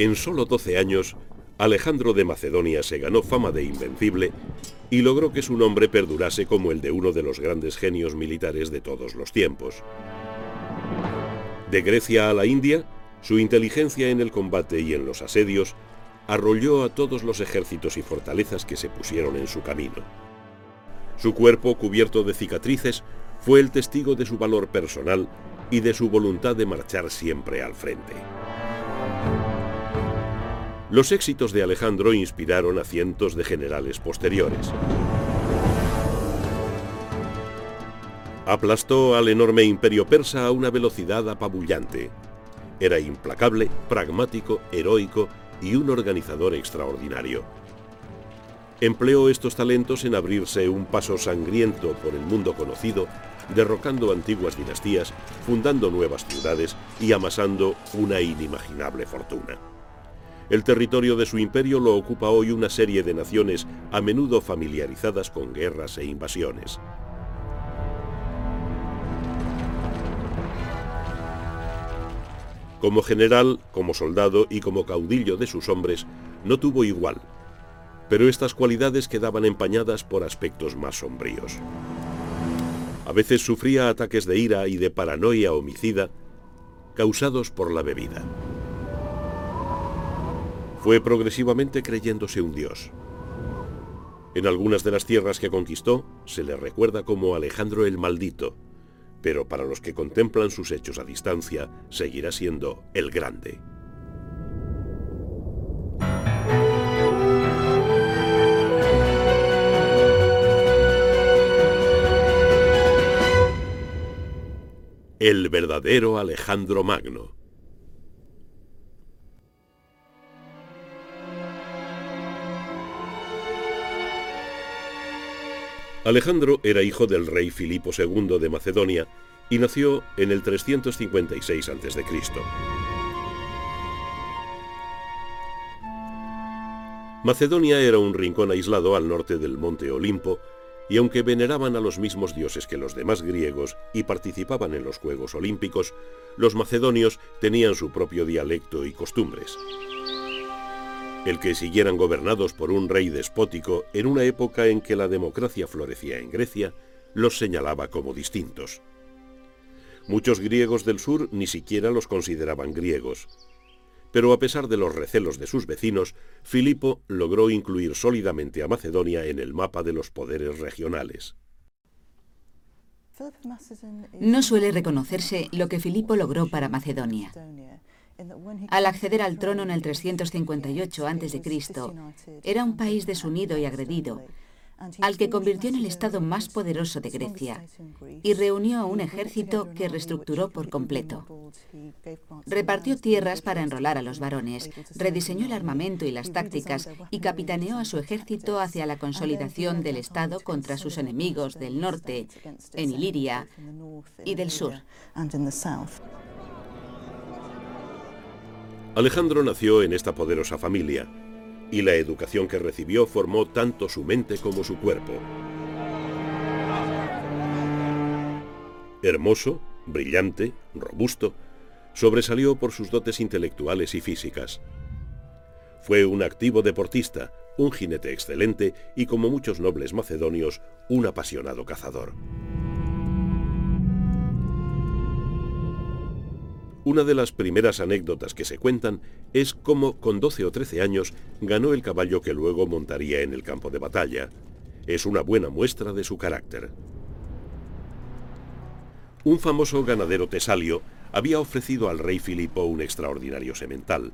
En solo 12 años, Alejandro de Macedonia se ganó fama de invencible y logró que su nombre perdurase como el de uno de los grandes genios militares de todos los tiempos. De Grecia a la India, su inteligencia en el combate y en los asedios arrolló a todos los ejércitos y fortalezas que se pusieron en su camino. Su cuerpo, cubierto de cicatrices, fue el testigo de su valor personal y de su voluntad de marchar siempre al frente. Los éxitos de Alejandro inspiraron a cientos de generales posteriores. Aplastó al enorme imperio persa a una velocidad apabullante. Era implacable, pragmático, heroico y un organizador extraordinario. Empleó estos talentos en abrirse un paso sangriento por el mundo conocido, derrocando antiguas dinastías, fundando nuevas ciudades y amasando una inimaginable fortuna. El territorio de su imperio lo ocupa hoy una serie de naciones a menudo familiarizadas con guerras e invasiones. Como general, como soldado y como caudillo de sus hombres, no tuvo igual, pero estas cualidades quedaban empañadas por aspectos más sombríos. A veces sufría ataques de ira y de paranoia homicida causados por la bebida. Fue progresivamente creyéndose un dios. En algunas de las tierras que conquistó se le recuerda como Alejandro el Maldito, pero para los que contemplan sus hechos a distancia seguirá siendo el Grande. El verdadero Alejandro Magno. Alejandro era hijo del rey Filipo II de Macedonia y nació en el 356 a.C. Macedonia era un rincón aislado al norte del monte Olimpo, y aunque veneraban a los mismos dioses que los demás griegos y participaban en los Juegos Olímpicos, los macedonios tenían su propio dialecto y costumbres. El que siguieran gobernados por un rey despótico en una época en que la democracia florecía en Grecia, los señalaba como distintos. Muchos griegos del sur ni siquiera los consideraban griegos. Pero a pesar de los recelos de sus vecinos, Filipo logró incluir sólidamente a Macedonia en el mapa de los poderes regionales. No suele reconocerse lo que Filipo logró para Macedonia. Al acceder al trono en el 358 a.C., era un país desunido y agredido, al que convirtió en el estado más poderoso de Grecia y reunió a un ejército que reestructuró por completo. Repartió tierras para enrolar a los varones, rediseñó el armamento y las tácticas y capitaneó a su ejército hacia la consolidación del estado contra sus enemigos del norte, en Iliria y del sur. Alejandro nació en esta poderosa familia y la educación que recibió formó tanto su mente como su cuerpo. Hermoso, brillante, robusto, sobresalió por sus dotes intelectuales y físicas. Fue un activo deportista, un jinete excelente y, como muchos nobles macedonios, un apasionado cazador. Una de las primeras anécdotas que se cuentan es cómo con 12 o 13 años ganó el caballo que luego montaría en el campo de batalla. Es una buena muestra de su carácter. Un famoso ganadero tesalio había ofrecido al rey Filipo un extraordinario semental,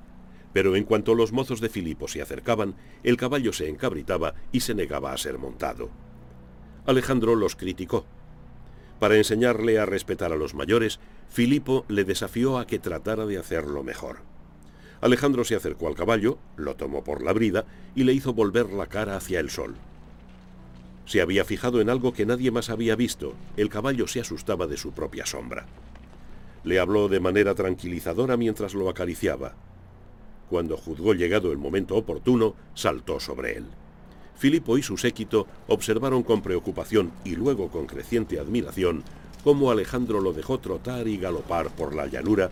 pero en cuanto los mozos de Filipo se acercaban, el caballo se encabritaba y se negaba a ser montado. Alejandro los criticó. Para enseñarle a respetar a los mayores, Filipo le desafió a que tratara de hacerlo mejor. Alejandro se acercó al caballo, lo tomó por la brida y le hizo volver la cara hacia el sol. Se había fijado en algo que nadie más había visto. El caballo se asustaba de su propia sombra. Le habló de manera tranquilizadora mientras lo acariciaba. Cuando juzgó llegado el momento oportuno, saltó sobre él. Filipo y su séquito observaron con preocupación y luego con creciente admiración cómo Alejandro lo dejó trotar y galopar por la llanura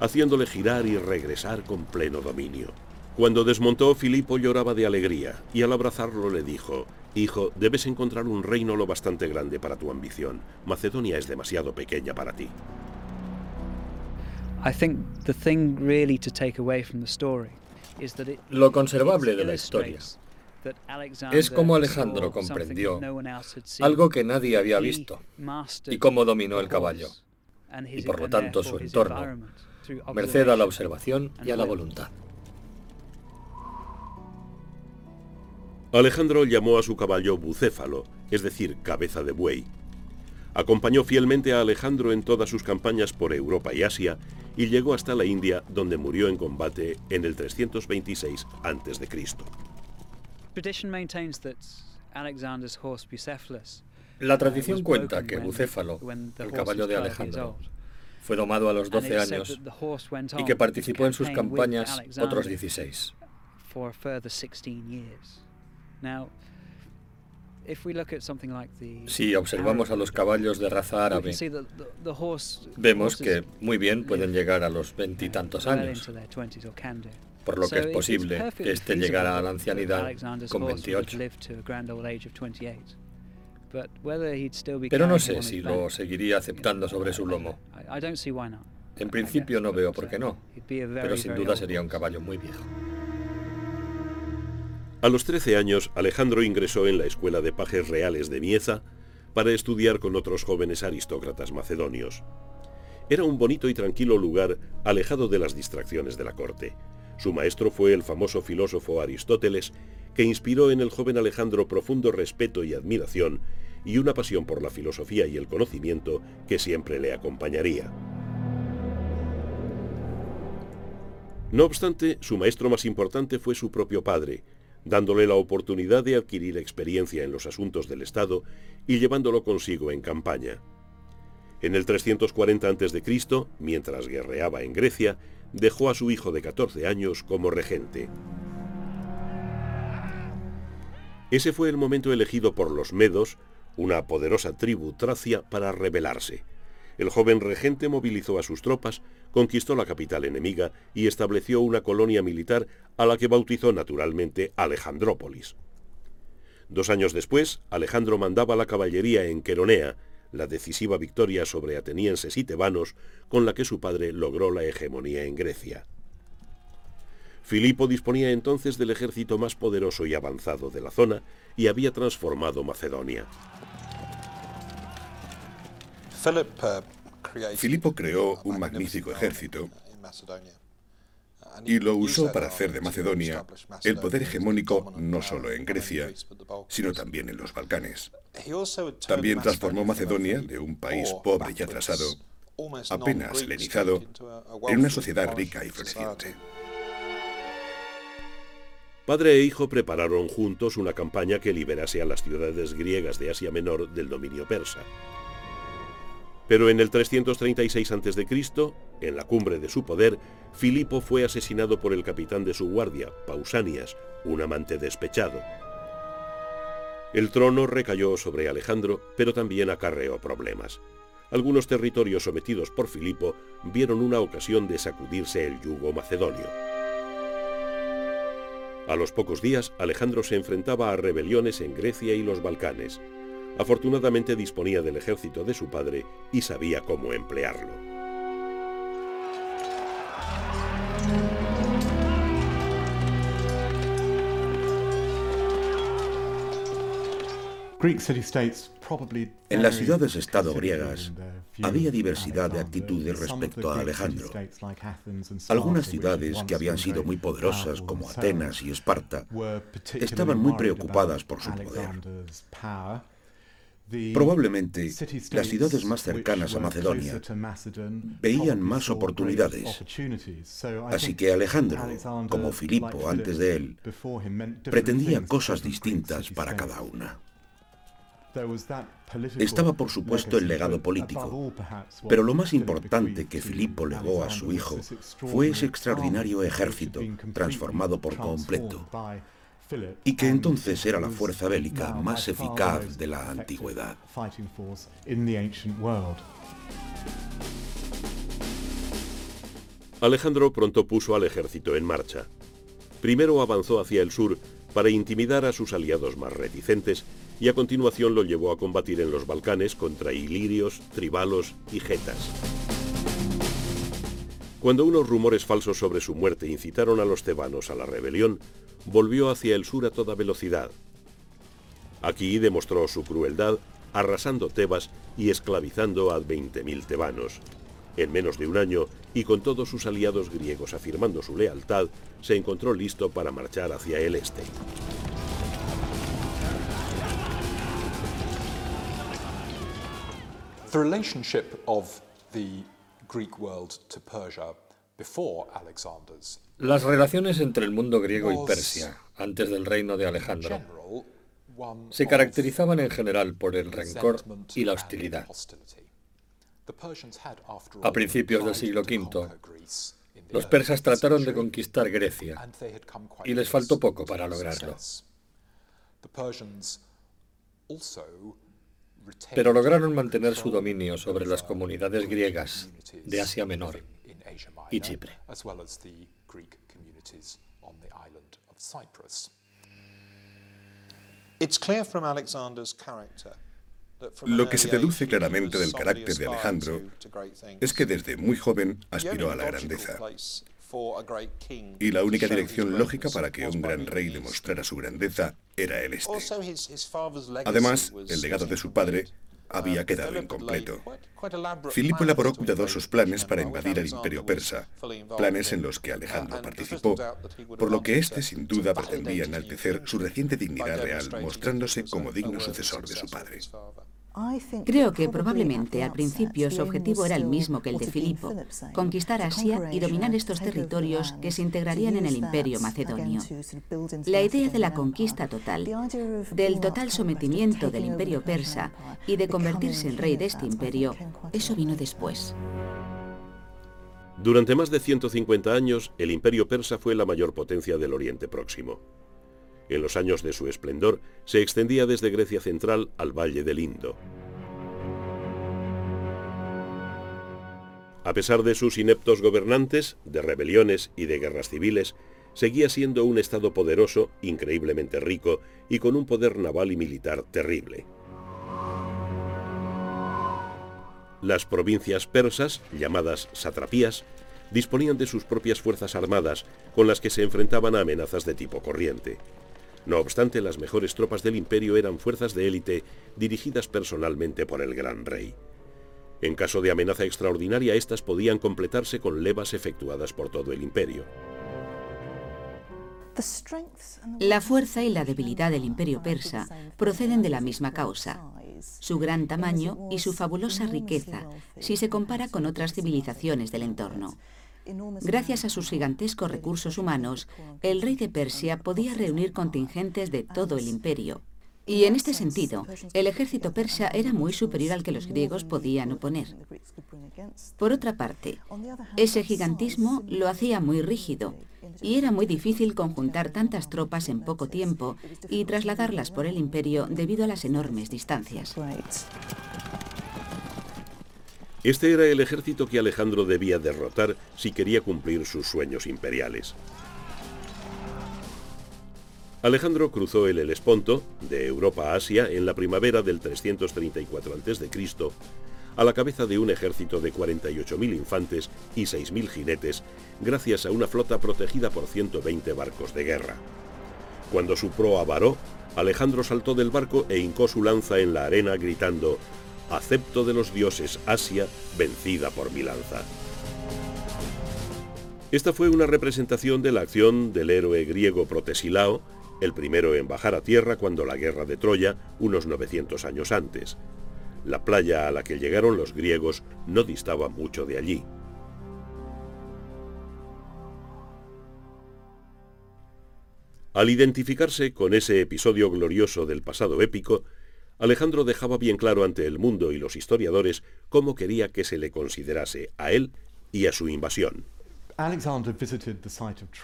haciéndole girar y regresar con pleno dominio. Cuando desmontó, Filipo lloraba de alegría y al abrazarlo le dijo, Hijo, debes encontrar un reino lo bastante grande para tu ambición. Macedonia es demasiado pequeña para ti. Lo conservable de la historia es cómo Alejandro comprendió algo que nadie había visto y cómo dominó el caballo, y por lo tanto su entorno, merced a la observación y a la voluntad. Alejandro llamó a su caballo bucéfalo, es decir, cabeza de buey. Acompañó fielmente a Alejandro en todas sus campañas por Europa y Asia y llegó hasta la India, donde murió en combate en el 326 a.C. La tradición cuenta que Bucéfalo, el caballo de Alejandro, fue domado a los 12 años y que participó en sus campañas otros 16. Si observamos a los caballos de raza árabe, vemos que muy bien pueden llegar a los veintitantos años, por lo que es posible que éste llegara a la ancianidad con 28. Pero no sé si lo seguiría aceptando sobre su lomo. En principio no veo por qué no, pero sin duda sería un caballo muy viejo. A los 13 años, Alejandro ingresó en la Escuela de Pajes Reales de Mieza para estudiar con otros jóvenes aristócratas macedonios. Era un bonito y tranquilo lugar alejado de las distracciones de la corte. Su maestro fue el famoso filósofo Aristóteles, que inspiró en el joven Alejandro profundo respeto y admiración y una pasión por la filosofía y el conocimiento que siempre le acompañaría. No obstante, su maestro más importante fue su propio padre, dándole la oportunidad de adquirir experiencia en los asuntos del Estado y llevándolo consigo en campaña. En el 340 a.C., mientras guerreaba en Grecia, dejó a su hijo de 14 años como regente. Ese fue el momento elegido por los medos, una poderosa tribu tracia, para rebelarse. El joven regente movilizó a sus tropas, conquistó la capital enemiga y estableció una colonia militar a la que bautizó naturalmente Alejandrópolis. Dos años después, Alejandro mandaba la caballería en Queronea, la decisiva victoria sobre atenienses y tebanos con la que su padre logró la hegemonía en Grecia. Filipo disponía entonces del ejército más poderoso y avanzado de la zona y había transformado Macedonia. Filipo creó un magnífico ejército y lo usó para hacer de Macedonia el poder hegemónico no solo en Grecia, sino también en los Balcanes. También transformó Macedonia de un país pobre y atrasado, apenas helenizado, en una sociedad rica y floreciente. Padre e hijo prepararon juntos una campaña que liberase a las ciudades griegas de Asia Menor del dominio persa. Pero en el 336 a.C., en la cumbre de su poder, Filipo fue asesinado por el capitán de su guardia, Pausanias, un amante despechado. El trono recayó sobre Alejandro, pero también acarreó problemas. Algunos territorios sometidos por Filipo vieron una ocasión de sacudirse el yugo macedonio. A los pocos días, Alejandro se enfrentaba a rebeliones en Grecia y los Balcanes. Afortunadamente disponía del ejército de su padre y sabía cómo emplearlo. En las ciudades-estado griegas había diversidad de actitudes respecto a Alejandro. Algunas ciudades que habían sido muy poderosas, como Atenas y Esparta, estaban muy preocupadas por su poder. Probablemente las ciudades más cercanas a Macedonia veían más oportunidades. Así que Alejandro, como Filipo antes de él, pretendía cosas distintas para cada una. Estaba por supuesto el legado político, pero lo más importante que Filipo legó a su hijo fue ese extraordinario ejército transformado por completo y que entonces era la fuerza bélica más eficaz de la antigüedad. Alejandro pronto puso al ejército en marcha. Primero avanzó hacia el sur para intimidar a sus aliados más reticentes y a continuación lo llevó a combatir en los Balcanes contra ilirios, tribalos y getas. Cuando unos rumores falsos sobre su muerte incitaron a los tebanos a la rebelión, volvió hacia el sur a toda velocidad. Aquí demostró su crueldad, arrasando Tebas y esclavizando a 20.000 tebanos. En menos de un año, y con todos sus aliados griegos afirmando su lealtad, se encontró listo para marchar hacia el este. Las relaciones entre el mundo griego y Persia, antes del reino de Alejandro, se caracterizaban en general por el rencor y la hostilidad. A principios del siglo V, los persas trataron de conquistar Grecia y les faltó poco para lograrlo. Pero lograron mantener su dominio sobre las comunidades griegas de Asia Menor y Chipre. Lo que se deduce claramente del carácter de Alejandro es que desde muy joven aspiró a la grandeza. Y la única dirección lógica para que un gran rey demostrara su grandeza era el este. Además, el legado de su padre había uh, quedado incompleto. Filipo elaboró cuidadosos planes para invadir el imperio persa, planes en los que Alejandro participó, por lo que éste sin duda pretendía enaltecer su reciente dignidad real, mostrándose como digno sucesor de su padre. Creo que probablemente al principio su objetivo era el mismo que el de Filipo, conquistar Asia y dominar estos territorios que se integrarían en el imperio macedonio. La idea de la conquista total, del total sometimiento del imperio persa y de convertirse en rey de este imperio, eso vino después. Durante más de 150 años, el imperio persa fue la mayor potencia del Oriente Próximo. En los años de su esplendor, se extendía desde Grecia central al Valle del Indo. A pesar de sus ineptos gobernantes, de rebeliones y de guerras civiles, seguía siendo un estado poderoso, increíblemente rico y con un poder naval y militar terrible. Las provincias persas, llamadas satrapías, disponían de sus propias fuerzas armadas, con las que se enfrentaban a amenazas de tipo corriente. No obstante, las mejores tropas del imperio eran fuerzas de élite dirigidas personalmente por el gran rey. En caso de amenaza extraordinaria, estas podían completarse con levas efectuadas por todo el imperio. La fuerza y la debilidad del imperio persa proceden de la misma causa, su gran tamaño y su fabulosa riqueza, si se compara con otras civilizaciones del entorno. Gracias a sus gigantescos recursos humanos, el rey de Persia podía reunir contingentes de todo el imperio. Y en este sentido, el ejército persa era muy superior al que los griegos podían oponer. Por otra parte, ese gigantismo lo hacía muy rígido y era muy difícil conjuntar tantas tropas en poco tiempo y trasladarlas por el imperio debido a las enormes distancias. Este era el ejército que Alejandro debía derrotar si quería cumplir sus sueños imperiales. Alejandro cruzó el Helesponto, de Europa a Asia, en la primavera del 334 a.C., a la cabeza de un ejército de 48.000 infantes y 6.000 jinetes, gracias a una flota protegida por 120 barcos de guerra. Cuando su proa varó, Alejandro saltó del barco e hincó su lanza en la arena gritando acepto de los dioses Asia, vencida por mi lanza. Esta fue una representación de la acción del héroe griego Protesilao, el primero en bajar a tierra cuando la guerra de Troya, unos 900 años antes. La playa a la que llegaron los griegos no distaba mucho de allí. Al identificarse con ese episodio glorioso del pasado épico, Alejandro dejaba bien claro ante el mundo y los historiadores cómo quería que se le considerase a él y a su invasión.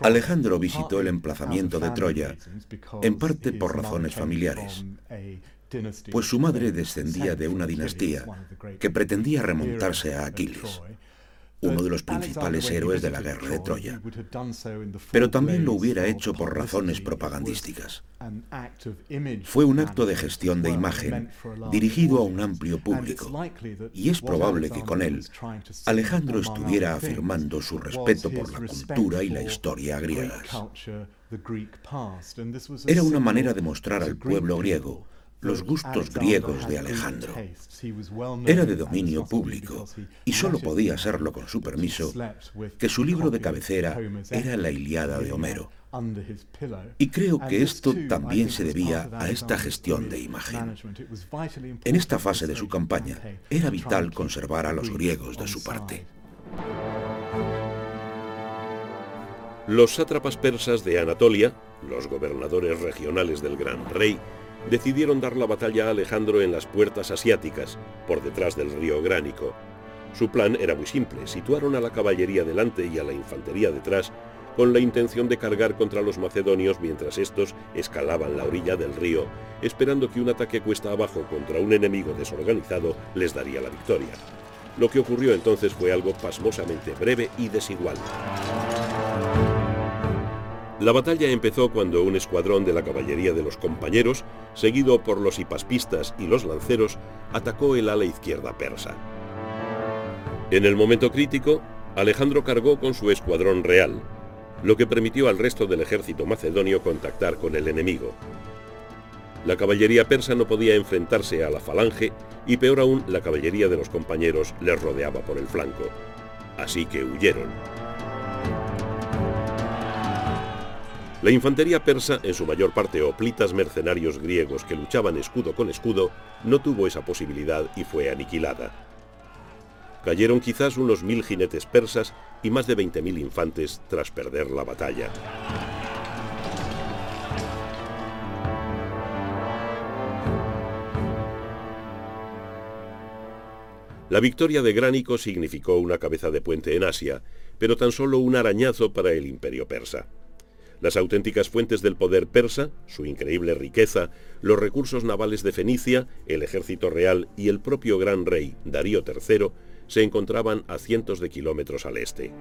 Alejandro visitó el emplazamiento de Troya, en parte por razones familiares, pues su madre descendía de una dinastía que pretendía remontarse a Aquiles. Uno de los principales héroes de la guerra de Troya. Pero también lo hubiera hecho por razones propagandísticas. Fue un acto de gestión de imagen dirigido a un amplio público, y es probable que con él Alejandro estuviera afirmando su respeto por la cultura y la historia griegas. Era una manera de mostrar al pueblo griego los gustos griegos de Alejandro. Era de dominio público y solo podía serlo con su permiso que su libro de cabecera era la Iliada de Homero. Y creo que esto también se debía a esta gestión de imagen. En esta fase de su campaña era vital conservar a los griegos de su parte. Los sátrapas persas de Anatolia, los gobernadores regionales del Gran Rey, decidieron dar la batalla a Alejandro en las puertas asiáticas, por detrás del río Gránico. Su plan era muy simple, situaron a la caballería delante y a la infantería detrás, con la intención de cargar contra los macedonios mientras estos escalaban la orilla del río, esperando que un ataque cuesta abajo contra un enemigo desorganizado les daría la victoria. Lo que ocurrió entonces fue algo pasmosamente breve y desigual. La batalla empezó cuando un escuadrón de la caballería de los compañeros, seguido por los hipaspistas y los lanceros, atacó el ala izquierda persa. En el momento crítico, Alejandro cargó con su escuadrón real, lo que permitió al resto del ejército macedonio contactar con el enemigo. La caballería persa no podía enfrentarse a la falange y peor aún la caballería de los compañeros les rodeaba por el flanco. Así que huyeron. La infantería persa, en su mayor parte hoplitas mercenarios griegos que luchaban escudo con escudo, no tuvo esa posibilidad y fue aniquilada. Cayeron quizás unos mil jinetes persas y más de 20.000 infantes tras perder la batalla. La victoria de Gránico significó una cabeza de puente en Asia, pero tan solo un arañazo para el imperio persa. Las auténticas fuentes del poder persa, su increíble riqueza, los recursos navales de Fenicia, el ejército real y el propio gran rey, Darío III, se encontraban a cientos de kilómetros al este.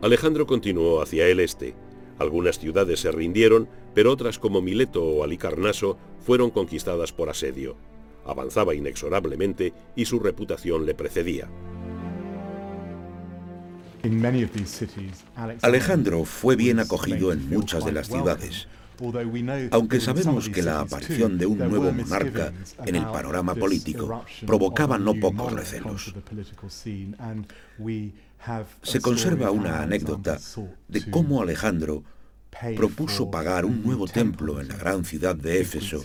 Alejandro continuó hacia el este. Algunas ciudades se rindieron, pero otras como Mileto o Alicarnaso fueron conquistadas por asedio. Avanzaba inexorablemente y su reputación le precedía. Alejandro fue bien acogido en muchas de las ciudades, aunque sabemos que la aparición de un nuevo monarca en el panorama político provocaba no pocos recelos. Se conserva una anécdota de cómo Alejandro propuso pagar un nuevo templo en la gran ciudad de Éfeso,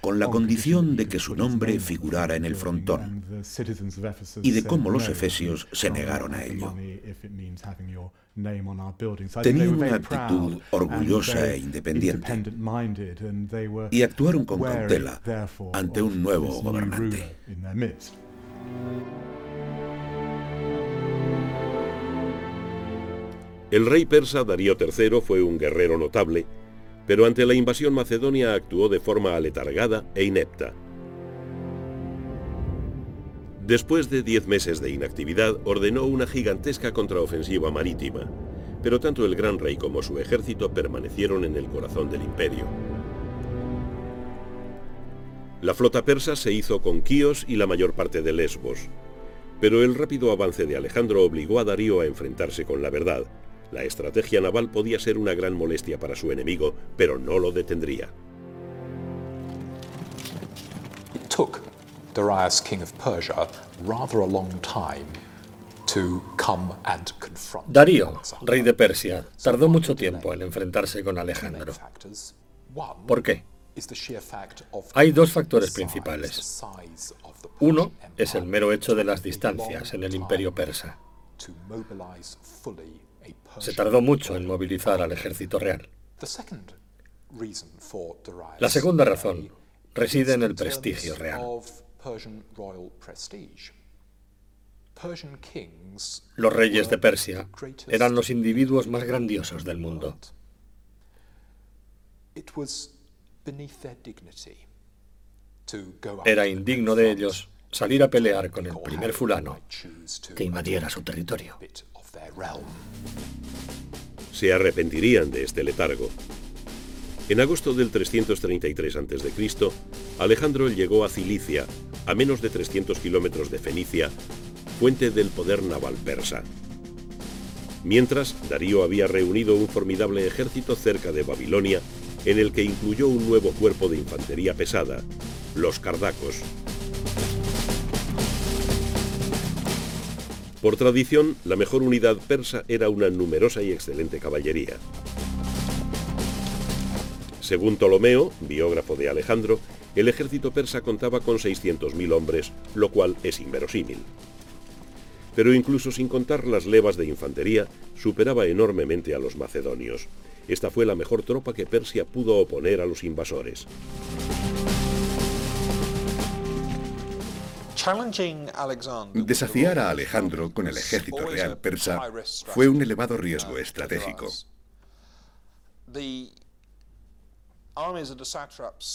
con la condición de que su nombre figurara en el frontón, y de cómo los efesios se negaron a ello. Tenían una actitud orgullosa e independiente y actuaron con cautela ante un nuevo gobernante. El rey persa Darío III fue un guerrero notable, pero ante la invasión macedonia actuó de forma aletargada e inepta. Después de diez meses de inactividad, ordenó una gigantesca contraofensiva marítima, pero tanto el gran rey como su ejército permanecieron en el corazón del imperio. La flota persa se hizo con Quíos y la mayor parte de Lesbos, pero el rápido avance de Alejandro obligó a Darío a enfrentarse con la verdad, la estrategia naval podía ser una gran molestia para su enemigo, pero no lo detendría. Darío, rey de Persia, tardó mucho tiempo en enfrentarse con Alejandro. ¿Por qué? Hay dos factores principales. Uno es el mero hecho de las distancias en el imperio persa. Se tardó mucho en movilizar al ejército real. La segunda razón reside en el prestigio real. Los reyes de Persia eran los individuos más grandiosos del mundo. Era indigno de ellos salir a pelear con el primer fulano que invadiera su territorio. Se arrepentirían de este letargo. En agosto del 333 a.C., Alejandro llegó a Cilicia, a menos de 300 kilómetros de Fenicia, fuente del poder naval persa. Mientras, Darío había reunido un formidable ejército cerca de Babilonia, en el que incluyó un nuevo cuerpo de infantería pesada, los cardacos. Por tradición, la mejor unidad persa era una numerosa y excelente caballería. Según Ptolomeo, biógrafo de Alejandro, el ejército persa contaba con 600.000 hombres, lo cual es inverosímil. Pero incluso sin contar las levas de infantería, superaba enormemente a los macedonios. Esta fue la mejor tropa que Persia pudo oponer a los invasores. Desafiar a Alejandro con el ejército real persa fue un elevado riesgo estratégico.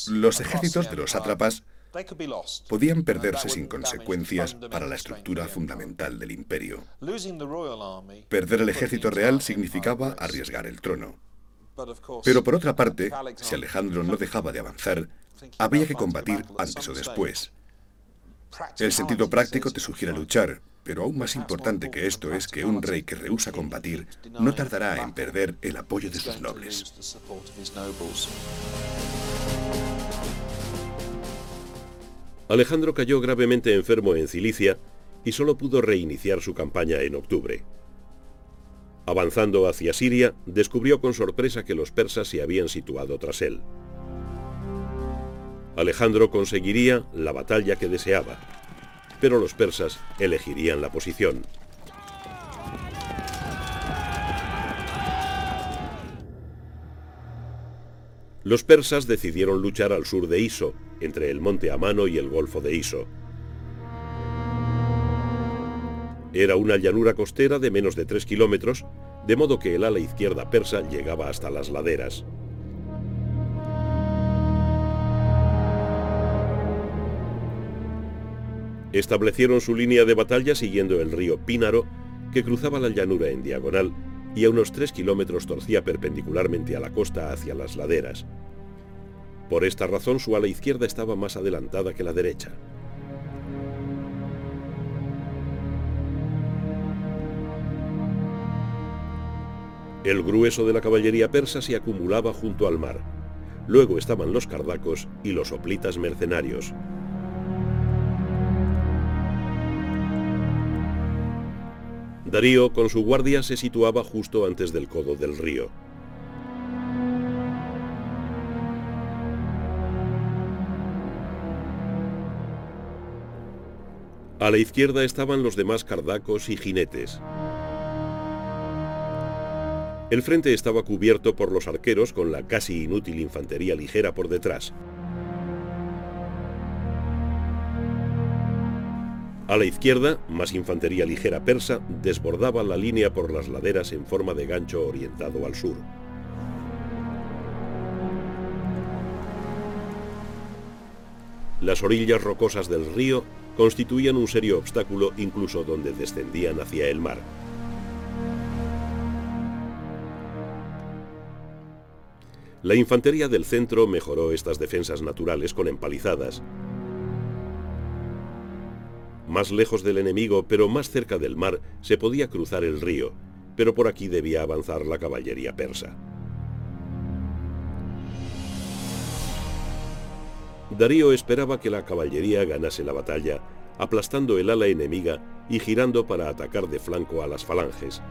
Los ejércitos de los sátrapas podían perderse sin consecuencias para la estructura fundamental del imperio. Perder el ejército real significaba arriesgar el trono. Pero por otra parte, si Alejandro no dejaba de avanzar, había que combatir antes o después. El sentido práctico te sugiere luchar, pero aún más importante que esto es que un rey que rehúsa combatir no tardará en perder el apoyo de sus nobles. Alejandro cayó gravemente enfermo en Cilicia y solo pudo reiniciar su campaña en octubre. Avanzando hacia Siria, descubrió con sorpresa que los persas se habían situado tras él. Alejandro conseguiría la batalla que deseaba, pero los persas elegirían la posición. Los persas decidieron luchar al sur de Iso, entre el monte Amano y el golfo de Iso. Era una llanura costera de menos de 3 kilómetros, de modo que el ala izquierda persa llegaba hasta las laderas. Establecieron su línea de batalla siguiendo el río Pínaro, que cruzaba la llanura en diagonal y a unos 3 kilómetros torcía perpendicularmente a la costa hacia las laderas. Por esta razón su ala izquierda estaba más adelantada que la derecha. El grueso de la caballería persa se acumulaba junto al mar. Luego estaban los cardacos y los hoplitas mercenarios. Darío con su guardia se situaba justo antes del codo del río. A la izquierda estaban los demás cardacos y jinetes. El frente estaba cubierto por los arqueros con la casi inútil infantería ligera por detrás. A la izquierda, más infantería ligera persa desbordaba la línea por las laderas en forma de gancho orientado al sur. Las orillas rocosas del río constituían un serio obstáculo incluso donde descendían hacia el mar. La infantería del centro mejoró estas defensas naturales con empalizadas, más lejos del enemigo, pero más cerca del mar, se podía cruzar el río, pero por aquí debía avanzar la caballería persa. Darío esperaba que la caballería ganase la batalla, aplastando el ala enemiga y girando para atacar de flanco a las falanges.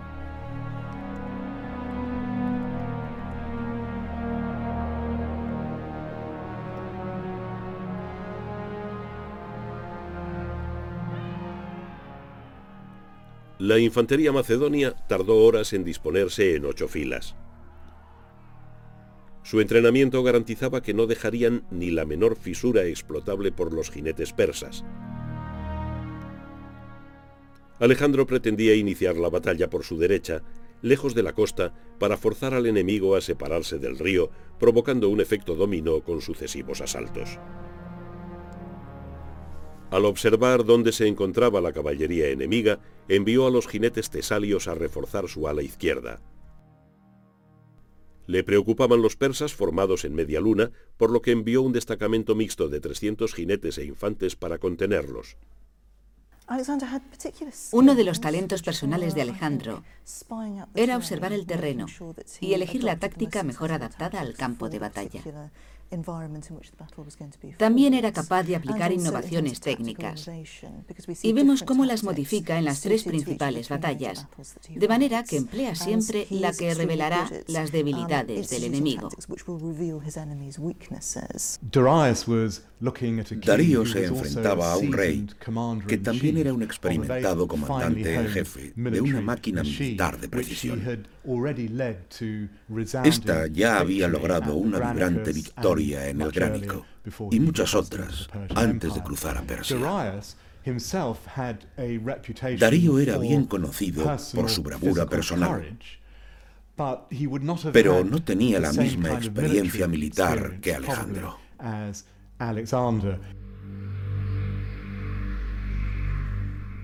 La infantería macedonia tardó horas en disponerse en ocho filas. Su entrenamiento garantizaba que no dejarían ni la menor fisura explotable por los jinetes persas. Alejandro pretendía iniciar la batalla por su derecha, lejos de la costa, para forzar al enemigo a separarse del río, provocando un efecto dominó con sucesivos asaltos. Al observar dónde se encontraba la caballería enemiga, envió a los jinetes tesalios a reforzar su ala izquierda. Le preocupaban los persas formados en media luna, por lo que envió un destacamento mixto de 300 jinetes e infantes para contenerlos. Uno de los talentos personales de Alejandro era observar el terreno y elegir la táctica mejor adaptada al campo de batalla. También era capaz de aplicar innovaciones técnicas. Y vemos cómo las modifica en las tres principales batallas, de manera que emplea siempre la que revelará las debilidades del enemigo. Darío se enfrentaba a un rey que también era un experimentado comandante en jefe de una máquina militar de precisión. Esta ya había logrado una vibrante victoria en el Gránico y muchas otras antes de cruzar a Persia. Darío era bien conocido por su bravura personal, pero no tenía la misma experiencia militar que Alejandro.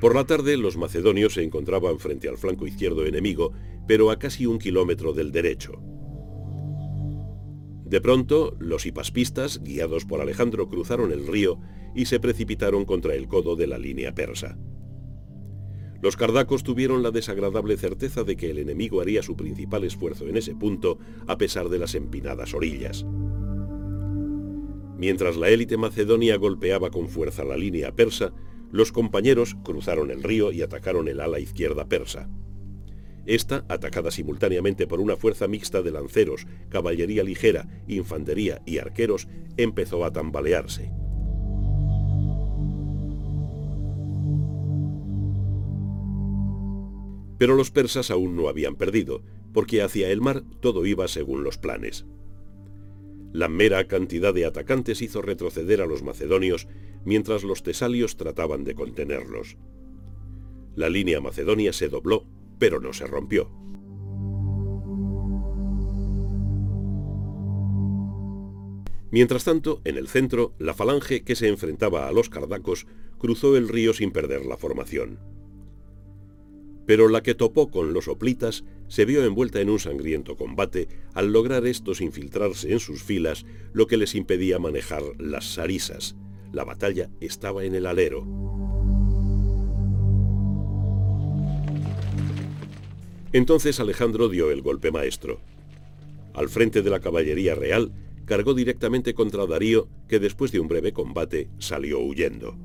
Por la tarde los macedonios se encontraban frente al flanco izquierdo enemigo, pero a casi un kilómetro del derecho. De pronto, los hipaspistas, guiados por Alejandro, cruzaron el río y se precipitaron contra el codo de la línea persa. Los cardacos tuvieron la desagradable certeza de que el enemigo haría su principal esfuerzo en ese punto a pesar de las empinadas orillas. Mientras la élite macedonia golpeaba con fuerza la línea persa, los compañeros cruzaron el río y atacaron el ala izquierda persa. Esta, atacada simultáneamente por una fuerza mixta de lanceros, caballería ligera, infantería y arqueros, empezó a tambalearse. Pero los persas aún no habían perdido, porque hacia el mar todo iba según los planes. La mera cantidad de atacantes hizo retroceder a los macedonios mientras los tesalios trataban de contenerlos. La línea macedonia se dobló, pero no se rompió. Mientras tanto, en el centro, la falange que se enfrentaba a los cardacos cruzó el río sin perder la formación pero la que topó con los oplitas se vio envuelta en un sangriento combate al lograr estos infiltrarse en sus filas, lo que les impedía manejar las sarisas. La batalla estaba en el alero. Entonces Alejandro dio el golpe maestro. Al frente de la caballería real, cargó directamente contra Darío, que después de un breve combate salió huyendo.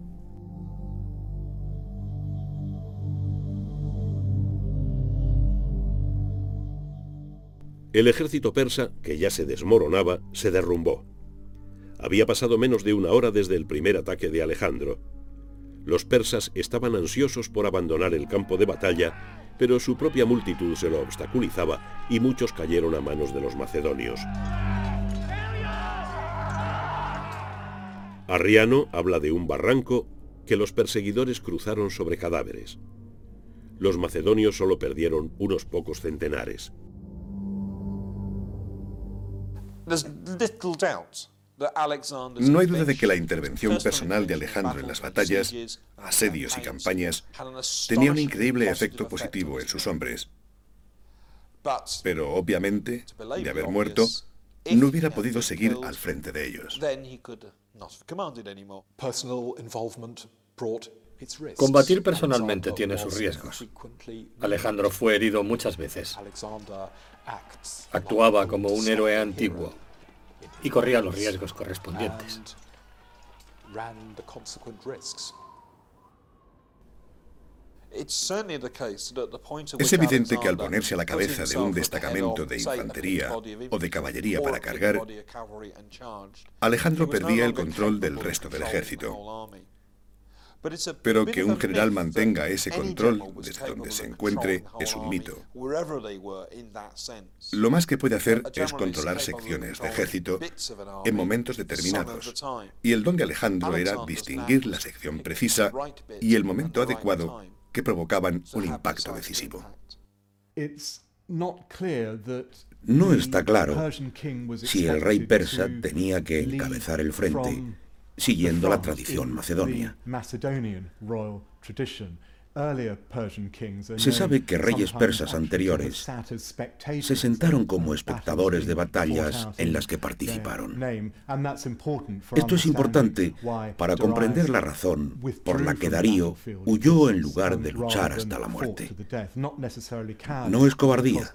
El ejército persa, que ya se desmoronaba, se derrumbó. Había pasado menos de una hora desde el primer ataque de Alejandro. Los persas estaban ansiosos por abandonar el campo de batalla, pero su propia multitud se lo obstaculizaba y muchos cayeron a manos de los macedonios. Arriano habla de un barranco que los perseguidores cruzaron sobre cadáveres. Los macedonios solo perdieron unos pocos centenares. No hay duda de que la intervención personal de Alejandro en las batallas, asedios y campañas tenía un increíble efecto positivo en sus hombres. Pero obviamente, de haber muerto, no hubiera podido seguir al frente de ellos. Combatir personalmente tiene sus riesgos. Alejandro fue herido muchas veces. Actuaba como un héroe antiguo y corría los riesgos correspondientes. Es evidente que al ponerse a la cabeza de un destacamento de infantería o de caballería para cargar, Alejandro perdía el control del resto del ejército. Pero que un general mantenga ese control desde donde se encuentre es un mito. Lo más que puede hacer es controlar secciones de ejército en momentos determinados. Y el don de Alejandro era distinguir la sección precisa y el momento adecuado que provocaban un impacto decisivo. No está claro si el rey persa tenía que encabezar el frente siguiendo la tradición macedonia. Se sabe que reyes persas anteriores se sentaron como espectadores de batallas en las que participaron. Esto es importante para comprender la razón por la que Darío huyó en lugar de luchar hasta la muerte. No es cobardía.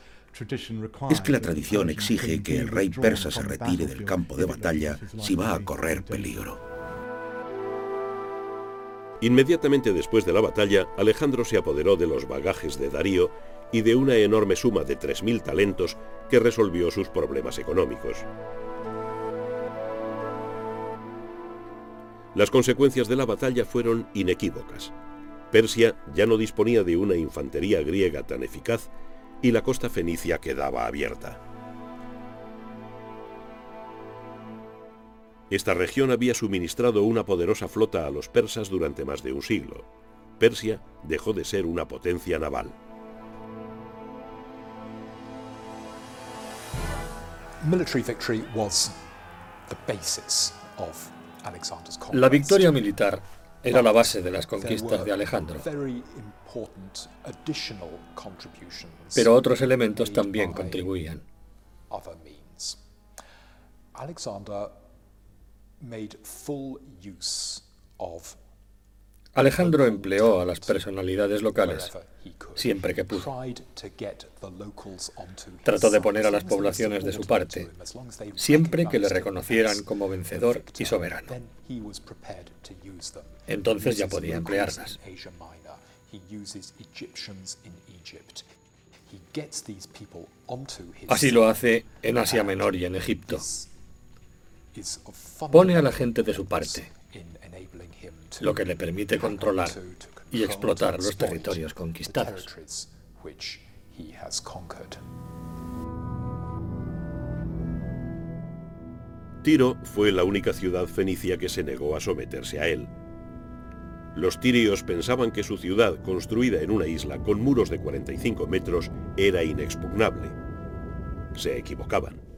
Es que la tradición exige que el rey persa se retire del campo de batalla si va a correr peligro. Inmediatamente después de la batalla, Alejandro se apoderó de los bagajes de Darío y de una enorme suma de 3.000 talentos que resolvió sus problemas económicos. Las consecuencias de la batalla fueron inequívocas. Persia ya no disponía de una infantería griega tan eficaz y la costa fenicia quedaba abierta. Esta región había suministrado una poderosa flota a los persas durante más de un siglo. Persia dejó de ser una potencia naval. La victoria militar era la base de las conquistas de Alejandro. Pero otros elementos también contribuían. Alejandro empleó a las personalidades locales siempre que pudo. Trató de poner a las poblaciones de su parte, siempre que le reconocieran como vencedor y soberano. Entonces ya podía emplearlas. Así lo hace en Asia Menor y en Egipto pone a la gente de su parte, lo que le permite controlar y explotar los territorios conquistados. Tiro fue la única ciudad fenicia que se negó a someterse a él. Los tirios pensaban que su ciudad, construida en una isla con muros de 45 metros, era inexpugnable. Se equivocaban.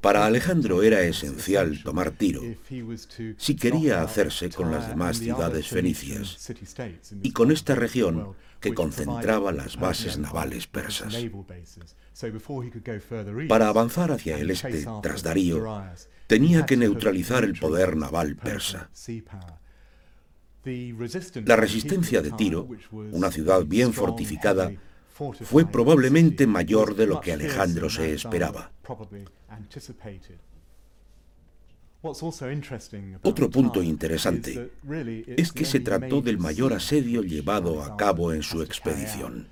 Para Alejandro era esencial tomar Tiro si quería hacerse con las demás ciudades fenicias y con esta región que concentraba las bases navales persas. Para avanzar hacia el este tras Darío, tenía que neutralizar el poder naval persa. La resistencia de Tiro, una ciudad bien fortificada, fue probablemente mayor de lo que Alejandro se esperaba. Otro punto interesante es que se trató del mayor asedio llevado a cabo en su expedición.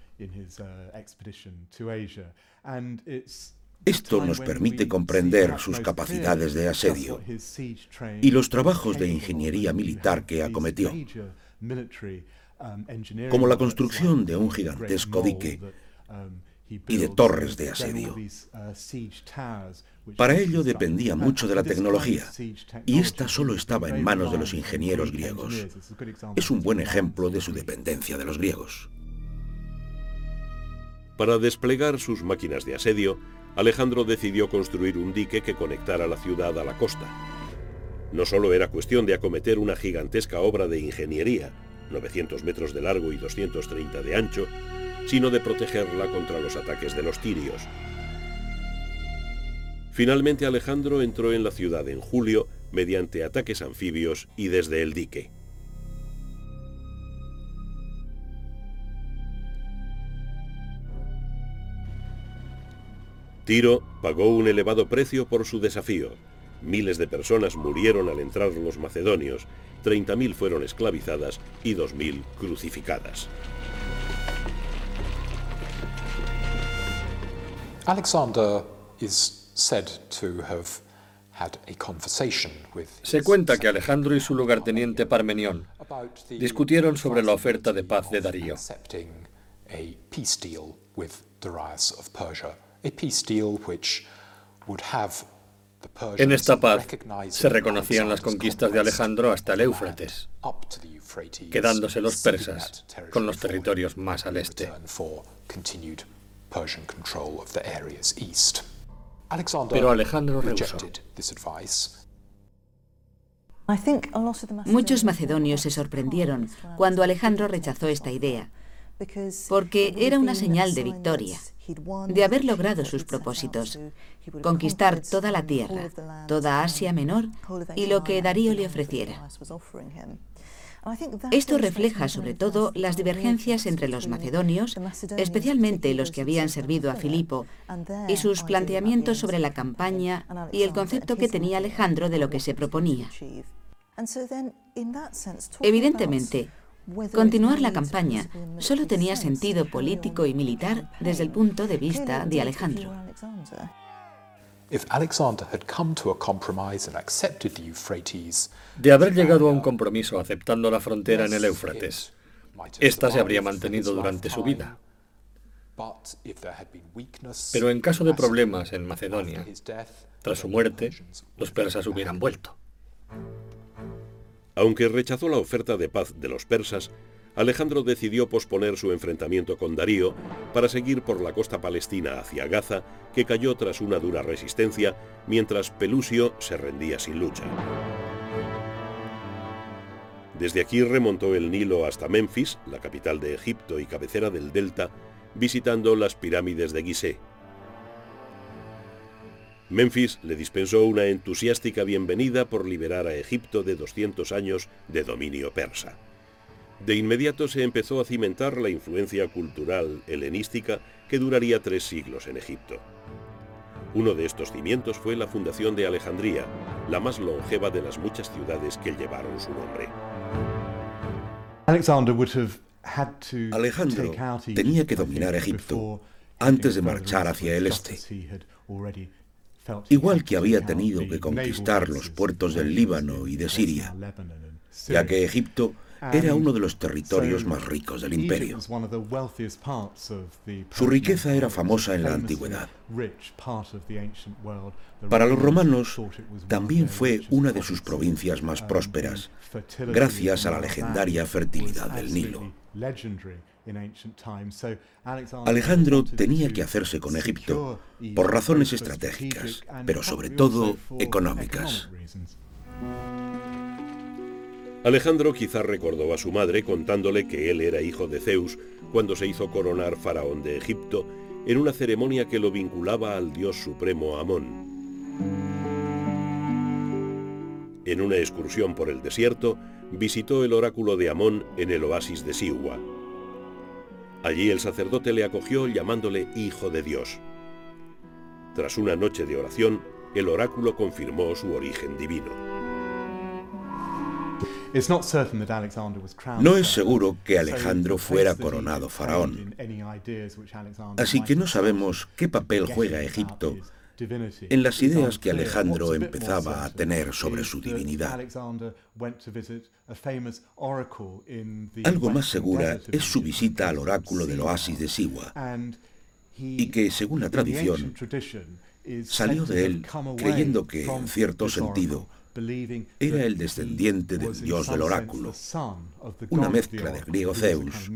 Esto nos permite comprender sus capacidades de asedio y los trabajos de ingeniería militar que acometió como la construcción de un gigantesco dique y de torres de asedio. Para ello dependía mucho de la tecnología, y esta solo estaba en manos de los ingenieros griegos. Es un buen ejemplo de su dependencia de los griegos. Para desplegar sus máquinas de asedio, Alejandro decidió construir un dique que conectara la ciudad a la costa. No solo era cuestión de acometer una gigantesca obra de ingeniería, 900 metros de largo y 230 de ancho, sino de protegerla contra los ataques de los tirios. Finalmente Alejandro entró en la ciudad en julio mediante ataques anfibios y desde el dique. Tiro pagó un elevado precio por su desafío. Miles de personas murieron al entrar los macedonios 30.000 fueron esclavizadas y 2.000 crucificadas. Se cuenta que Alejandro y su lugarteniente Parmenión discutieron sobre la oferta de paz de Darío. En esta paz se reconocían las conquistas de Alejandro hasta el Éufrates, quedándose los persas con los territorios más al este. Pero Alejandro rehusó. Muchos macedonios se sorprendieron cuando Alejandro rechazó esta idea, porque era una señal de victoria, de haber logrado sus propósitos, conquistar toda la tierra, toda Asia Menor y lo que Darío le ofreciera. Esto refleja sobre todo las divergencias entre los macedonios, especialmente los que habían servido a Filipo, y sus planteamientos sobre la campaña y el concepto que tenía Alejandro de lo que se proponía. Evidentemente, continuar la campaña solo tenía sentido político y militar desde el punto de vista de Alejandro. De haber llegado a un compromiso aceptando la frontera en el Éufrates, esta se habría mantenido durante su vida. Pero en caso de problemas en Macedonia, tras su muerte, los persas hubieran vuelto. Aunque rechazó la oferta de paz de los persas, Alejandro decidió posponer su enfrentamiento con Darío para seguir por la costa palestina hacia Gaza, que cayó tras una dura resistencia, mientras Pelusio se rendía sin lucha. Desde aquí remontó el Nilo hasta Memphis, la capital de Egipto y cabecera del delta, visitando las pirámides de Gizeh. Memphis le dispensó una entusiástica bienvenida por liberar a Egipto de 200 años de dominio persa. De inmediato se empezó a cimentar la influencia cultural helenística que duraría tres siglos en Egipto. Uno de estos cimientos fue la fundación de Alejandría, la más longeva de las muchas ciudades que llevaron su nombre. Alejandro tenía que dominar Egipto antes de marchar hacia el este, igual que había tenido que conquistar los puertos del Líbano y de Siria, ya que Egipto era uno de los territorios más ricos del imperio. Su riqueza era famosa en la antigüedad. Para los romanos también fue una de sus provincias más prósperas, gracias a la legendaria fertilidad del Nilo. Alejandro tenía que hacerse con Egipto por razones estratégicas, pero sobre todo económicas. Alejandro quizá recordó a su madre contándole que él era hijo de Zeus cuando se hizo coronar faraón de Egipto en una ceremonia que lo vinculaba al dios supremo Amón. En una excursión por el desierto, visitó el oráculo de Amón en el oasis de Siwa. Allí el sacerdote le acogió llamándole Hijo de Dios. Tras una noche de oración, el oráculo confirmó su origen divino. No es seguro que Alejandro fuera coronado faraón, así que no sabemos qué papel juega Egipto en las ideas que Alejandro empezaba a tener sobre su divinidad. Algo más segura es su visita al oráculo del oasis de Siwa, y que, según la tradición, salió de él creyendo que, en cierto sentido, era el descendiente del dios del oráculo, una mezcla de griego Zeus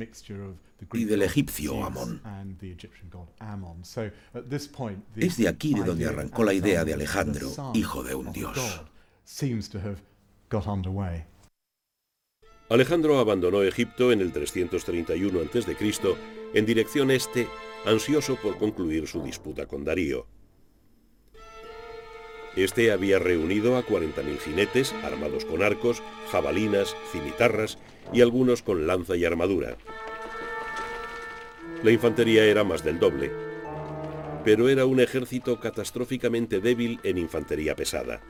y del egipcio Amón. Es de aquí de donde arrancó la idea de Alejandro, hijo de un dios. Alejandro abandonó Egipto en el 331 a.C. en dirección este, ansioso por concluir su disputa con Darío. Este había reunido a 40.000 jinetes armados con arcos, jabalinas, cimitarras y algunos con lanza y armadura. La infantería era más del doble, pero era un ejército catastróficamente débil en infantería pesada.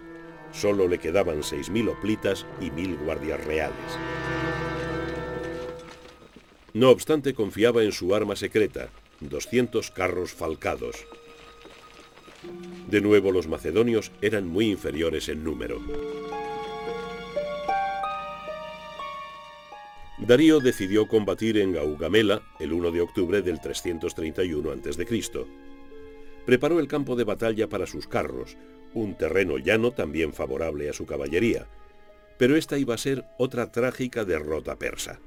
Solo le quedaban 6.000 oplitas y 1.000 guardias reales. No obstante, confiaba en su arma secreta, 200 carros falcados. De nuevo, los macedonios eran muy inferiores en número. Darío decidió combatir en Gaugamela el 1 de octubre del 331 a.C. Preparó el campo de batalla para sus carros, un terreno llano también favorable a su caballería, pero esta iba a ser otra trágica derrota persa.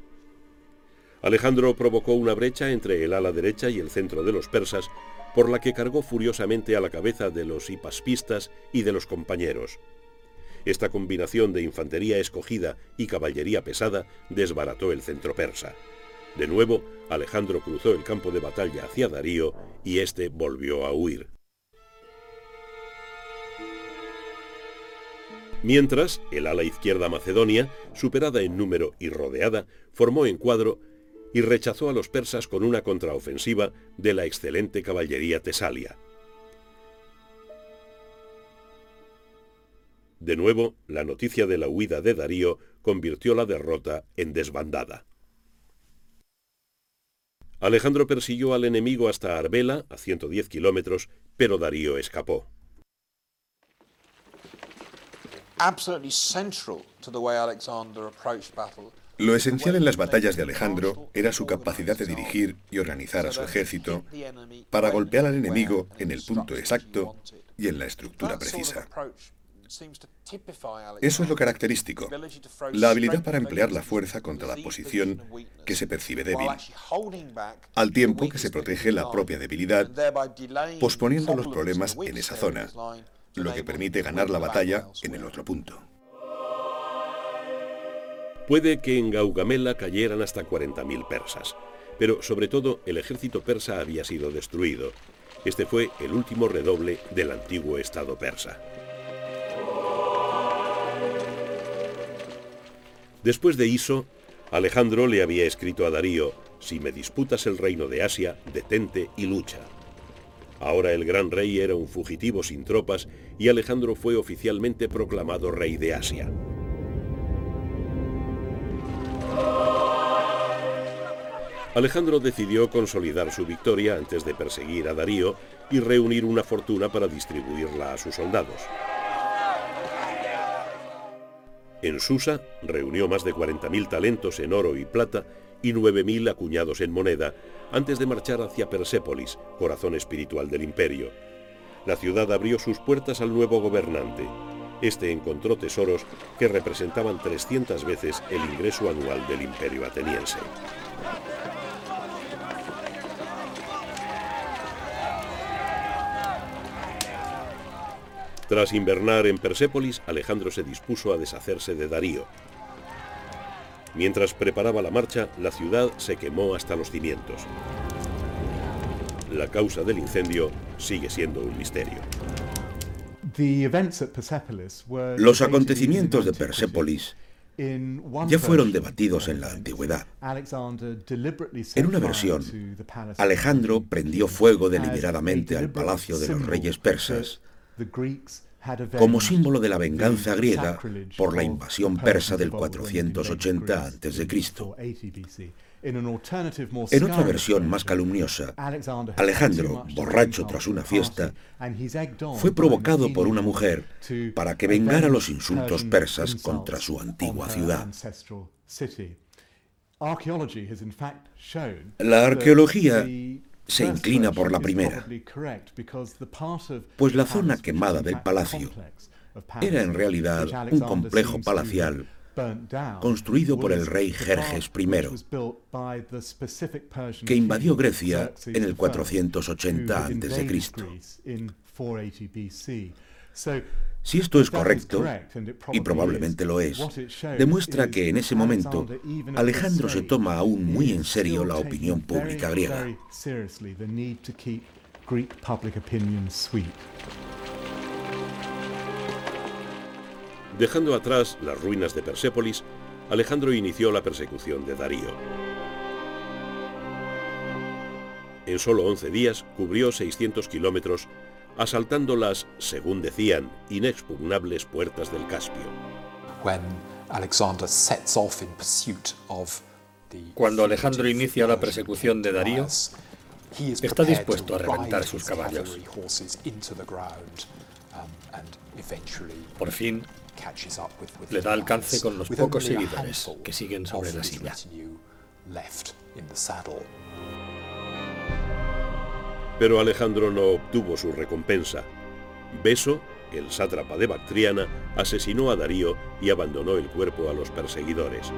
Alejandro provocó una brecha entre el ala derecha y el centro de los persas, por la que cargó furiosamente a la cabeza de los hipaspistas y de los compañeros. Esta combinación de infantería escogida y caballería pesada desbarató el centro persa. De nuevo, Alejandro cruzó el campo de batalla hacia Darío y éste volvió a huir. Mientras, el ala izquierda macedonia, superada en número y rodeada, formó en cuadro y rechazó a los persas con una contraofensiva de la excelente caballería tesalia. De nuevo, la noticia de la huida de Darío convirtió la derrota en desbandada. Alejandro persiguió al enemigo hasta Arbela, a 110 kilómetros, pero Darío escapó. Lo esencial en las batallas de Alejandro era su capacidad de dirigir y organizar a su ejército para golpear al enemigo en el punto exacto y en la estructura precisa. Eso es lo característico, la habilidad para emplear la fuerza contra la posición que se percibe débil, al tiempo que se protege la propia debilidad, posponiendo los problemas en esa zona, lo que permite ganar la batalla en el otro punto. Puede que en Gaugamela cayeran hasta 40.000 persas, pero sobre todo el ejército persa había sido destruido. Este fue el último redoble del antiguo estado persa. Después de Iso, Alejandro le había escrito a Darío, si me disputas el reino de Asia, detente y lucha. Ahora el gran rey era un fugitivo sin tropas y Alejandro fue oficialmente proclamado rey de Asia. Alejandro decidió consolidar su victoria antes de perseguir a Darío y reunir una fortuna para distribuirla a sus soldados. En Susa reunió más de 40.000 talentos en oro y plata y 9.000 acuñados en moneda antes de marchar hacia Persépolis, corazón espiritual del imperio. La ciudad abrió sus puertas al nuevo gobernante. Este encontró tesoros que representaban 300 veces el ingreso anual del imperio ateniense. Tras invernar en Persépolis, Alejandro se dispuso a deshacerse de Darío. Mientras preparaba la marcha, la ciudad se quemó hasta los cimientos. La causa del incendio sigue siendo un misterio. Los acontecimientos de Persépolis ya fueron debatidos en la antigüedad. En una versión, Alejandro prendió fuego deliberadamente al palacio de los reyes persas como símbolo de la venganza griega por la invasión persa del 480 a.C. En otra versión más calumniosa, Alejandro, borracho tras una fiesta, fue provocado por una mujer para que vengara los insultos persas contra su antigua ciudad. La arqueología se inclina por la primera, pues la zona quemada del palacio era en realidad un complejo palacial construido por el rey Jerjes I, que invadió Grecia en el 480 a.C. Si esto es correcto, y probablemente lo es, demuestra que en ese momento Alejandro se toma aún muy en serio la opinión pública griega. Dejando atrás las ruinas de Persépolis, Alejandro inició la persecución de Darío. En solo 11 días cubrió 600 kilómetros asaltando las, según decían, inexpugnables puertas del Caspio. Cuando Alejandro inicia la persecución de Darío, está dispuesto a reventar sus caballos. Por fin, le da alcance con los pocos seguidores que siguen sobre la silla. Pero Alejandro no obtuvo su recompensa. Beso, el sátrapa de Bactriana, asesinó a Darío y abandonó el cuerpo a los perseguidores.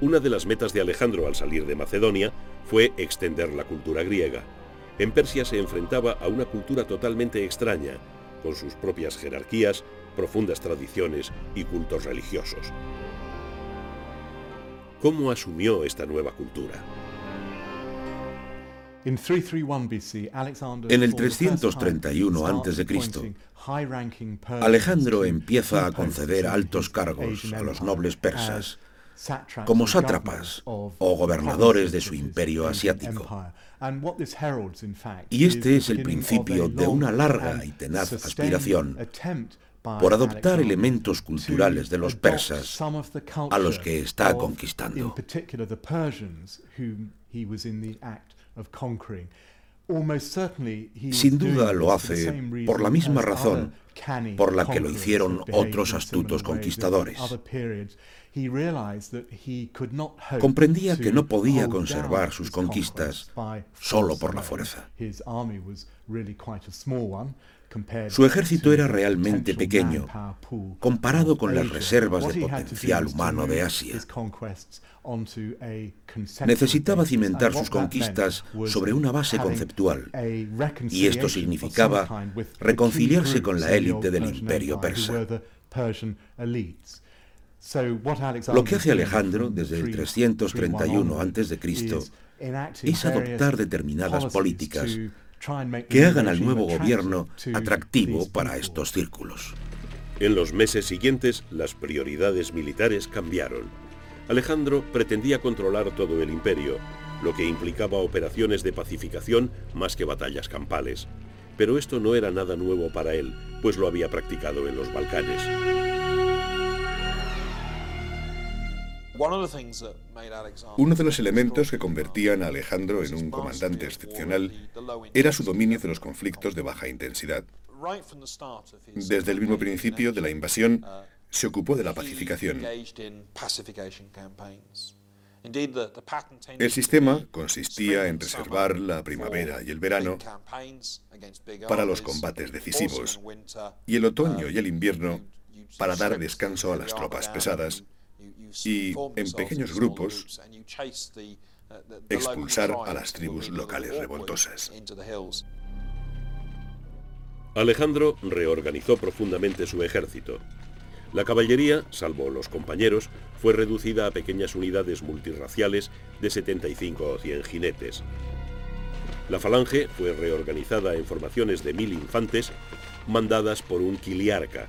Una de las metas de Alejandro al salir de Macedonia fue extender la cultura griega. En Persia se enfrentaba a una cultura totalmente extraña, con sus propias jerarquías, profundas tradiciones y cultos religiosos. ¿Cómo asumió esta nueva cultura? En el 331 a.C., Alejandro empieza a conceder altos cargos a los nobles persas como sátrapas o gobernadores de su imperio asiático. Y este es el principio de una larga y tenaz aspiración por adoptar elementos culturales de los persas a los que está conquistando. Sin duda lo hace por la misma razón por la que lo hicieron otros astutos conquistadores. Comprendía que no podía conservar sus conquistas solo por la fuerza. Su ejército era realmente pequeño comparado con las reservas de potencial humano de Asia. Necesitaba cimentar sus conquistas sobre una base conceptual y esto significaba reconciliarse con la élite del imperio persa. Lo que hace Alejandro desde el 331 a.C. es adoptar determinadas políticas que hagan al nuevo gobierno atractivo para estos círculos. En los meses siguientes, las prioridades militares cambiaron. Alejandro pretendía controlar todo el imperio, lo que implicaba operaciones de pacificación más que batallas campales. Pero esto no era nada nuevo para él, pues lo había practicado en los Balcanes. Uno de los elementos que convertían a Alejandro en un comandante excepcional era su dominio de los conflictos de baja intensidad. Desde el mismo principio de la invasión, se ocupó de la pacificación. El sistema consistía en reservar la primavera y el verano para los combates decisivos y el otoño y el invierno para dar descanso a las tropas pesadas y, en pequeños grupos, expulsar a las tribus locales revoltosas. Alejandro reorganizó profundamente su ejército. La caballería, salvo los compañeros, fue reducida a pequeñas unidades multirraciales de 75 o 100 jinetes. La falange fue reorganizada en formaciones de mil infantes mandadas por un quiliarca,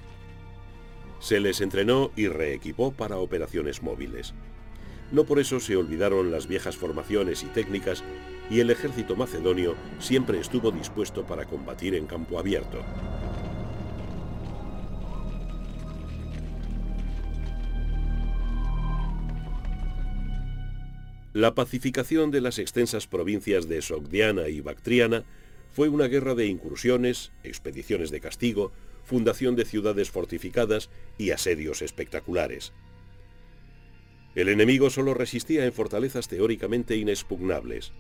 se les entrenó y reequipó para operaciones móviles. No por eso se olvidaron las viejas formaciones y técnicas y el ejército macedonio siempre estuvo dispuesto para combatir en campo abierto. La pacificación de las extensas provincias de Sogdiana y Bactriana fue una guerra de incursiones, expediciones de castigo, fundación de ciudades fortificadas y asedios espectaculares. El enemigo solo resistía en fortalezas teóricamente inexpugnables.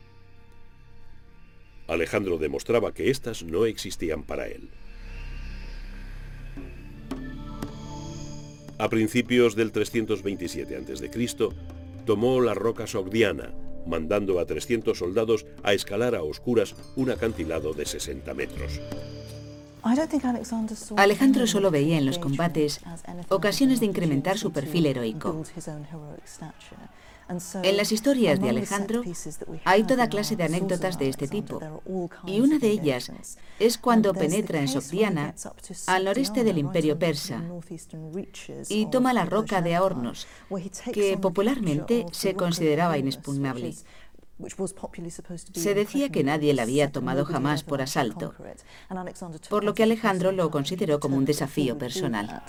Alejandro demostraba que éstas no existían para él. A principios del 327 a.C., tomó la roca Sogdiana, mandando a 300 soldados a escalar a oscuras un acantilado de 60 metros. Alejandro solo veía en los combates ocasiones de incrementar su perfil heroico. En las historias de Alejandro hay toda clase de anécdotas de este tipo, y una de ellas es cuando penetra en Sogdiana, al noreste del imperio persa, y toma la roca de Aornos, que popularmente se consideraba inexpugnable. Se decía que nadie la había tomado jamás por asalto, por lo que Alejandro lo consideró como un desafío personal.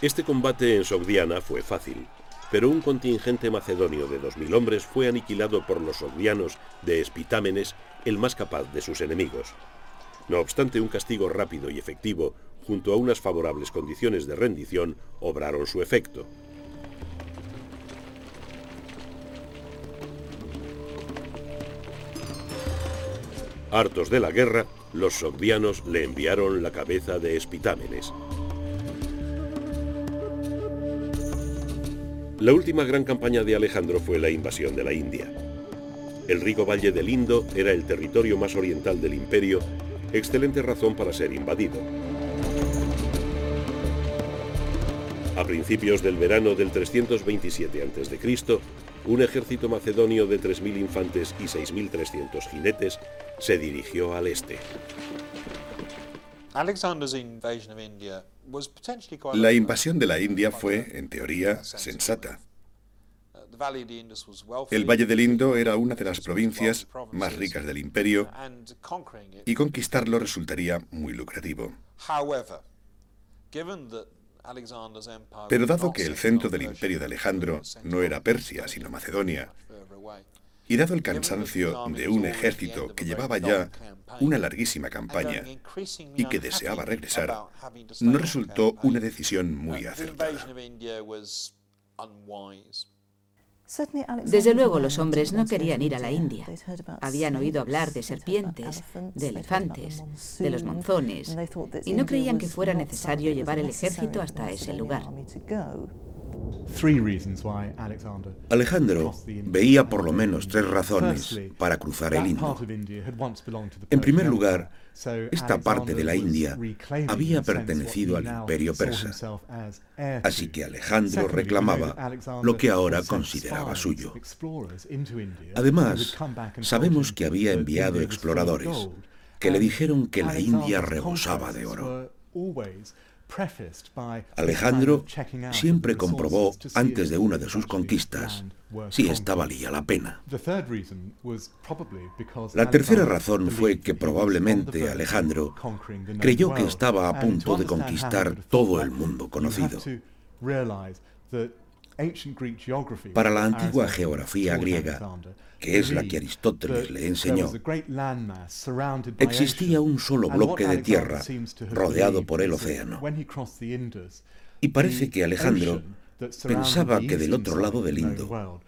Este combate en Sogdiana fue fácil, pero un contingente macedonio de 2.000 hombres fue aniquilado por los sogdianos de Espitámenes, el más capaz de sus enemigos. No obstante, un castigo rápido y efectivo, junto a unas favorables condiciones de rendición, obraron su efecto. Hartos de la guerra, los sogdianos le enviaron la cabeza de Espitámenes. La última gran campaña de Alejandro fue la invasión de la India. El rico valle del Indo era el territorio más oriental del imperio, excelente razón para ser invadido. A principios del verano del 327 a.C., un ejército macedonio de 3.000 infantes y 6.300 jinetes se dirigió al este. La invasión de la India fue, en teoría, sensata. El Valle del Indo era una de las provincias más ricas del imperio y conquistarlo resultaría muy lucrativo. Pero dado que el centro del imperio de Alejandro no era Persia, sino Macedonia, y dado el cansancio de un ejército que llevaba ya una larguísima campaña y que deseaba regresar, no resultó una decisión muy acertada. Desde luego los hombres no querían ir a la India. Habían oído hablar de serpientes, de elefantes, de los monzones, y no creían que fuera necesario llevar el ejército hasta ese lugar. Alejandro veía por lo menos tres razones para cruzar el Indo. En primer lugar, esta parte de la India había pertenecido al imperio persa, así que Alejandro reclamaba lo que ahora consideraba suyo. Además, sabemos que había enviado exploradores que le dijeron que la India rebosaba de oro. Alejandro siempre comprobó antes de una de sus conquistas si esta valía la pena. La tercera razón fue que probablemente Alejandro creyó que estaba a punto de conquistar todo el mundo conocido. Para la antigua geografía griega, que es la que Aristóteles le enseñó, existía un solo bloque de tierra rodeado por el océano. Y parece que Alejandro pensaba que del otro lado del Indo,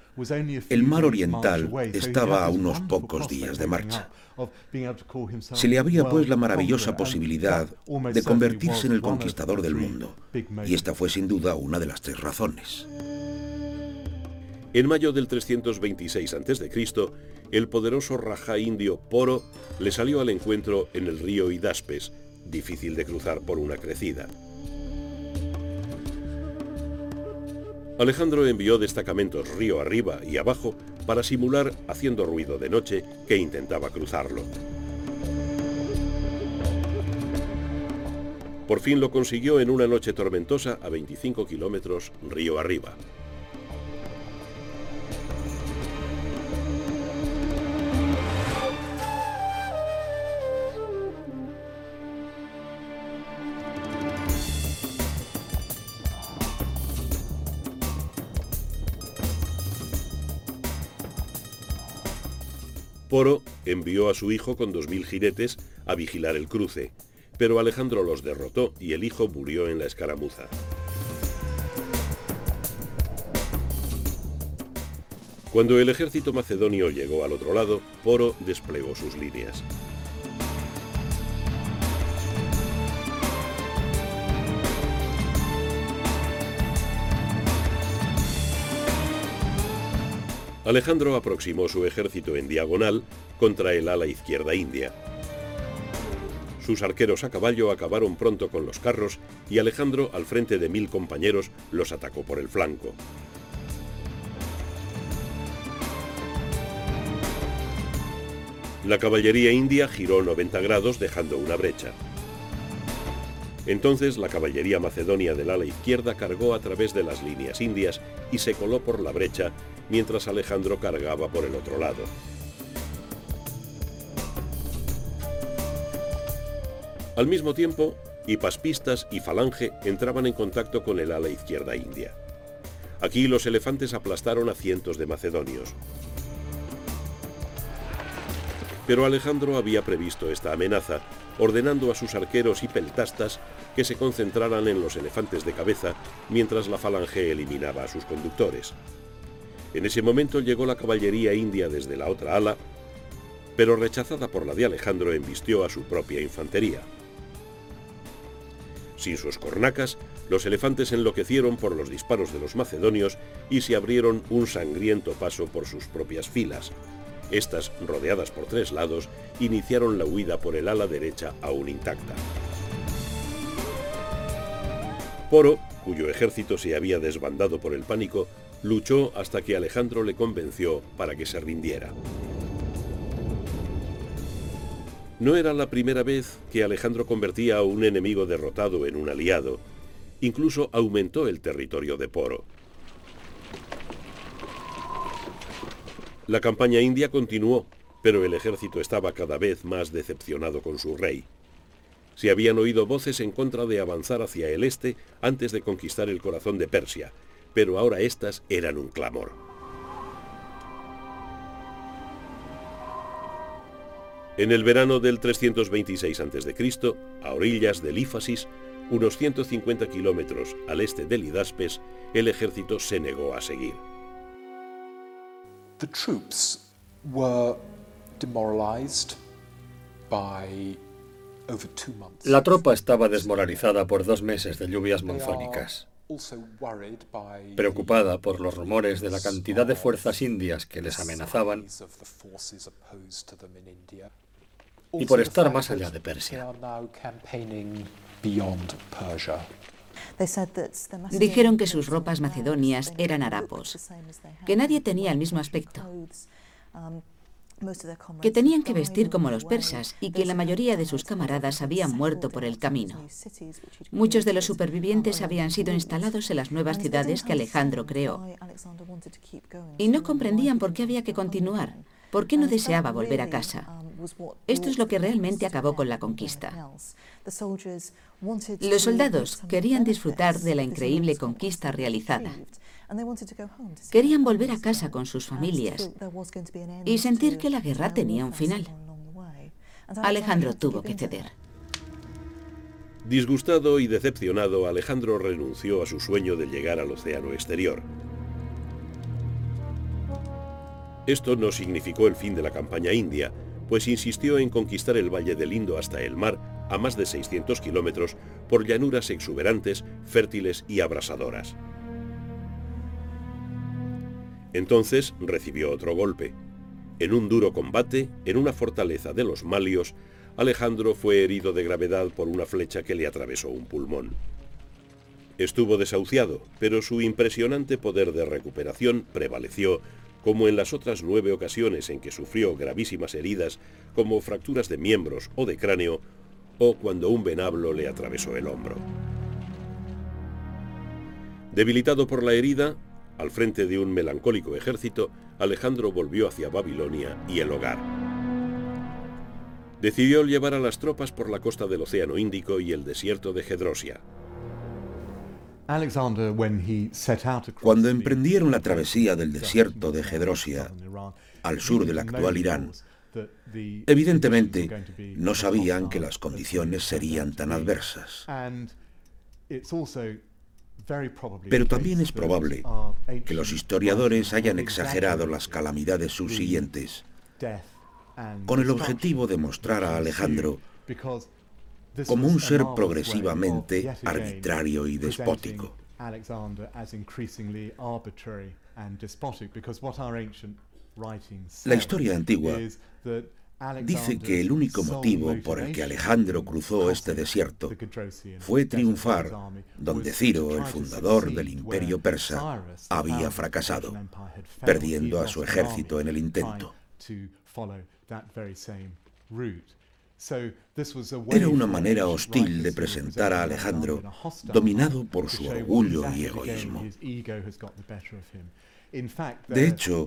el mar oriental estaba a unos pocos días de marcha. Se le abría pues la maravillosa posibilidad de convertirse en el conquistador del mundo, y esta fue sin duda una de las tres razones. En mayo del 326 a.C., el poderoso rajá indio Poro le salió al encuentro en el río Hidaspes, difícil de cruzar por una crecida. Alejandro envió destacamentos río arriba y abajo para simular, haciendo ruido de noche, que intentaba cruzarlo. Por fin lo consiguió en una noche tormentosa a 25 kilómetros río arriba. Poro envió a su hijo con dos mil jinetes a vigilar el cruce, pero Alejandro los derrotó y el hijo murió en la escaramuza. Cuando el ejército macedonio llegó al otro lado, Poro desplegó sus líneas. Alejandro aproximó su ejército en diagonal contra el ala izquierda india. Sus arqueros a caballo acabaron pronto con los carros y Alejandro, al frente de mil compañeros, los atacó por el flanco. La caballería india giró 90 grados dejando una brecha. Entonces la caballería macedonia del ala izquierda cargó a través de las líneas indias y se coló por la brecha mientras Alejandro cargaba por el otro lado. Al mismo tiempo, hipaspistas y falange entraban en contacto con el ala izquierda india. Aquí los elefantes aplastaron a cientos de macedonios. Pero Alejandro había previsto esta amenaza, ordenando a sus arqueros y peltastas que se concentraran en los elefantes de cabeza mientras la falange eliminaba a sus conductores. En ese momento llegó la caballería india desde la otra ala, pero rechazada por la de Alejandro embistió a su propia infantería. Sin sus cornacas, los elefantes enloquecieron por los disparos de los macedonios y se abrieron un sangriento paso por sus propias filas. Estas, rodeadas por tres lados, iniciaron la huida por el ala derecha aún intacta. Poro, cuyo ejército se había desbandado por el pánico, luchó hasta que Alejandro le convenció para que se rindiera. No era la primera vez que Alejandro convertía a un enemigo derrotado en un aliado. Incluso aumentó el territorio de Poro. La campaña india continuó, pero el ejército estaba cada vez más decepcionado con su rey. Se habían oído voces en contra de avanzar hacia el este antes de conquistar el corazón de Persia, pero ahora estas eran un clamor. En el verano del 326 a.C., a orillas del Ífasis, unos 150 kilómetros al este del Hidaspes, el ejército se negó a seguir. La tropa estaba desmoralizada por dos meses de lluvias monzónicas. Preocupada por los rumores de la cantidad de fuerzas indias que les amenazaban, y por estar más allá de Persia. Dijeron que sus ropas macedonias eran harapos, que nadie tenía el mismo aspecto, que tenían que vestir como los persas y que la mayoría de sus camaradas habían muerto por el camino. Muchos de los supervivientes habían sido instalados en las nuevas ciudades que Alejandro creó y no comprendían por qué había que continuar, por qué no deseaba volver a casa. Esto es lo que realmente acabó con la conquista. Los soldados querían disfrutar de la increíble conquista realizada. Querían volver a casa con sus familias y sentir que la guerra tenía un final. Alejandro tuvo que ceder. Disgustado y decepcionado, Alejandro renunció a su sueño de llegar al océano exterior. Esto no significó el fin de la campaña india, pues insistió en conquistar el Valle del Indo hasta el mar, a más de 600 kilómetros, por llanuras exuberantes, fértiles y abrasadoras. Entonces recibió otro golpe. En un duro combate, en una fortaleza de los Malios, Alejandro fue herido de gravedad por una flecha que le atravesó un pulmón. Estuvo desahuciado, pero su impresionante poder de recuperación prevaleció como en las otras nueve ocasiones en que sufrió gravísimas heridas como fracturas de miembros o de cráneo, o cuando un venablo le atravesó el hombro. Debilitado por la herida, al frente de un melancólico ejército, Alejandro volvió hacia Babilonia y el hogar. Decidió llevar a las tropas por la costa del Océano Índico y el desierto de Gedrosia. Cuando emprendieron la travesía del desierto de Gedrosia, al sur del actual Irán, evidentemente no sabían que las condiciones serían tan adversas. Pero también es probable que los historiadores hayan exagerado las calamidades subsiguientes con el objetivo de mostrar a Alejandro como un ser progresivamente arbitrario y despótico. La historia antigua dice que el único motivo por el que Alejandro cruzó este desierto fue triunfar donde Ciro, el fundador del imperio persa, había fracasado, perdiendo a su ejército en el intento. Era una manera hostil de presentar a Alejandro, dominado por su orgullo y egoísmo. De hecho,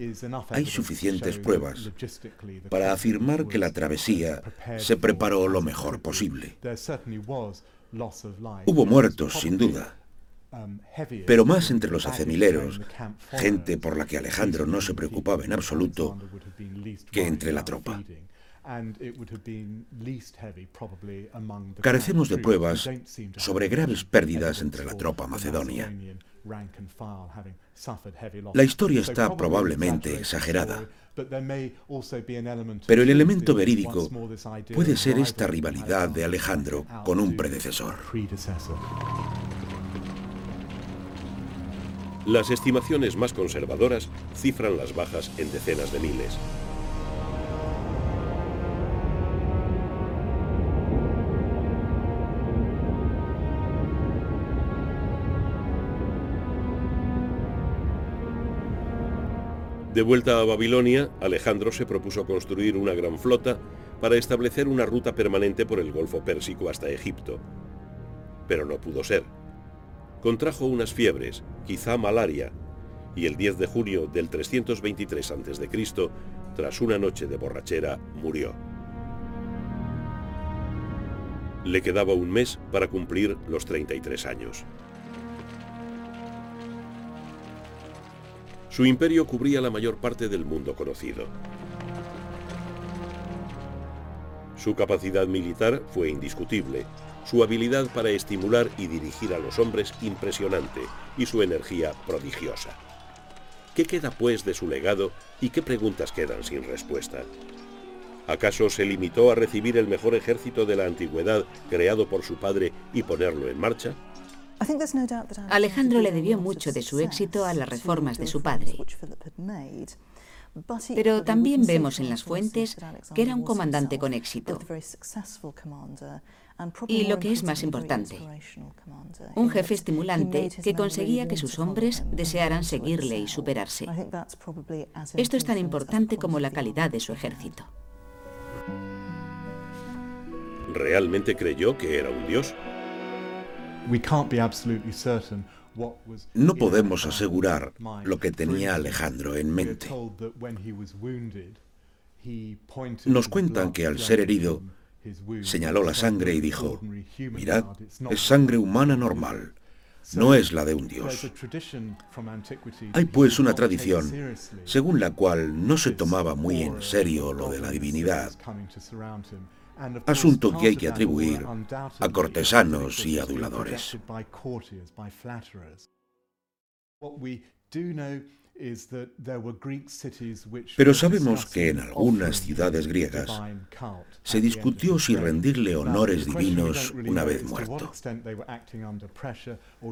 hay suficientes pruebas para afirmar que la travesía se preparó lo mejor posible. Hubo muertos, sin duda, um, pero más entre los acemileros, gente por la que Alejandro no se preocupaba en absoluto, que entre la tropa. Carecemos de pruebas sobre graves pérdidas entre la tropa macedonia. La historia está probablemente exagerada, pero el elemento verídico puede ser esta rivalidad de Alejandro con un predecesor. Las estimaciones más conservadoras cifran las bajas en decenas de miles. De vuelta a Babilonia, Alejandro se propuso construir una gran flota para establecer una ruta permanente por el Golfo Pérsico hasta Egipto. Pero no pudo ser. Contrajo unas fiebres, quizá malaria, y el 10 de junio del 323 a.C., tras una noche de borrachera, murió. Le quedaba un mes para cumplir los 33 años. Su imperio cubría la mayor parte del mundo conocido. Su capacidad militar fue indiscutible, su habilidad para estimular y dirigir a los hombres impresionante y su energía prodigiosa. ¿Qué queda pues de su legado y qué preguntas quedan sin respuesta? ¿Acaso se limitó a recibir el mejor ejército de la antigüedad creado por su padre y ponerlo en marcha? Alejandro le debió mucho de su éxito a las reformas de su padre. Pero también vemos en las fuentes que era un comandante con éxito. Y lo que es más importante, un jefe estimulante que conseguía que sus hombres desearan seguirle y superarse. Esto es tan importante como la calidad de su ejército. ¿Realmente creyó que era un dios? No podemos asegurar lo que tenía Alejandro en mente. Nos cuentan que al ser herido, señaló la sangre y dijo, mirad, es sangre humana normal, no es la de un dios. Hay pues una tradición según la cual no se tomaba muy en serio lo de la divinidad asunto que hay que atribuir a cortesanos y aduladores. Pero sabemos que en algunas ciudades griegas se discutió si rendirle honores divinos una vez muerto.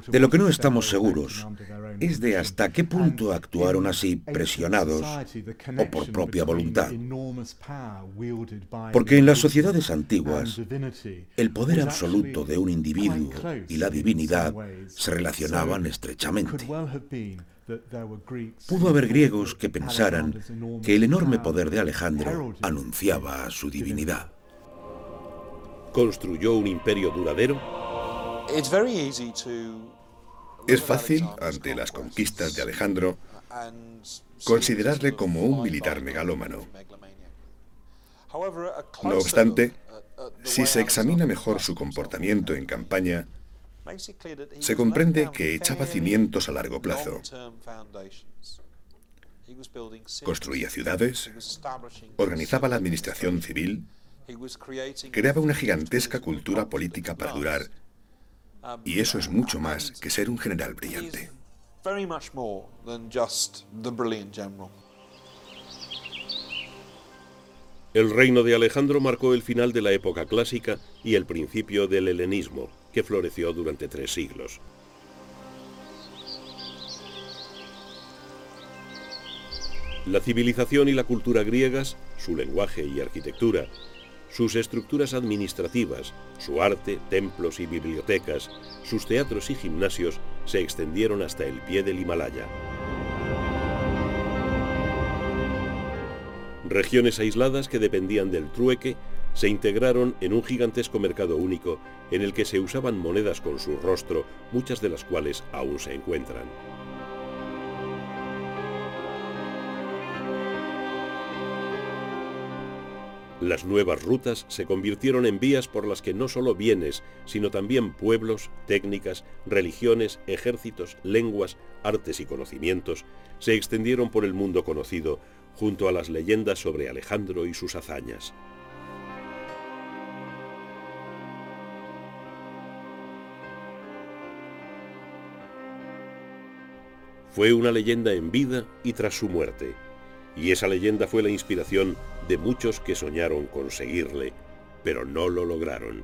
De lo que no estamos seguros es de hasta qué punto actuaron así presionados o por propia voluntad. Porque en las sociedades antiguas el poder absoluto de un individuo y la divinidad se relacionaban estrechamente. Pudo haber griegos que pensaran que el enorme poder de Alejandro anunciaba su divinidad. ¿Construyó un imperio duradero? Es fácil, ante las conquistas de Alejandro, considerarle como un militar megalómano. No obstante, si se examina mejor su comportamiento en campaña, se comprende que echaba cimientos a largo plazo. Construía ciudades, organizaba la administración civil, creaba una gigantesca cultura política para durar, y eso es mucho más que ser un general brillante. El reino de Alejandro marcó el final de la época clásica y el principio del helenismo, que floreció durante tres siglos. La civilización y la cultura griegas, su lenguaje y arquitectura, sus estructuras administrativas, su arte, templos y bibliotecas, sus teatros y gimnasios se extendieron hasta el pie del Himalaya. Regiones aisladas que dependían del trueque se integraron en un gigantesco mercado único en el que se usaban monedas con su rostro, muchas de las cuales aún se encuentran. Las nuevas rutas se convirtieron en vías por las que no solo bienes, sino también pueblos, técnicas, religiones, ejércitos, lenguas, artes y conocimientos se extendieron por el mundo conocido junto a las leyendas sobre Alejandro y sus hazañas. Fue una leyenda en vida y tras su muerte, y esa leyenda fue la inspiración de muchos que soñaron conseguirle, pero no lo lograron.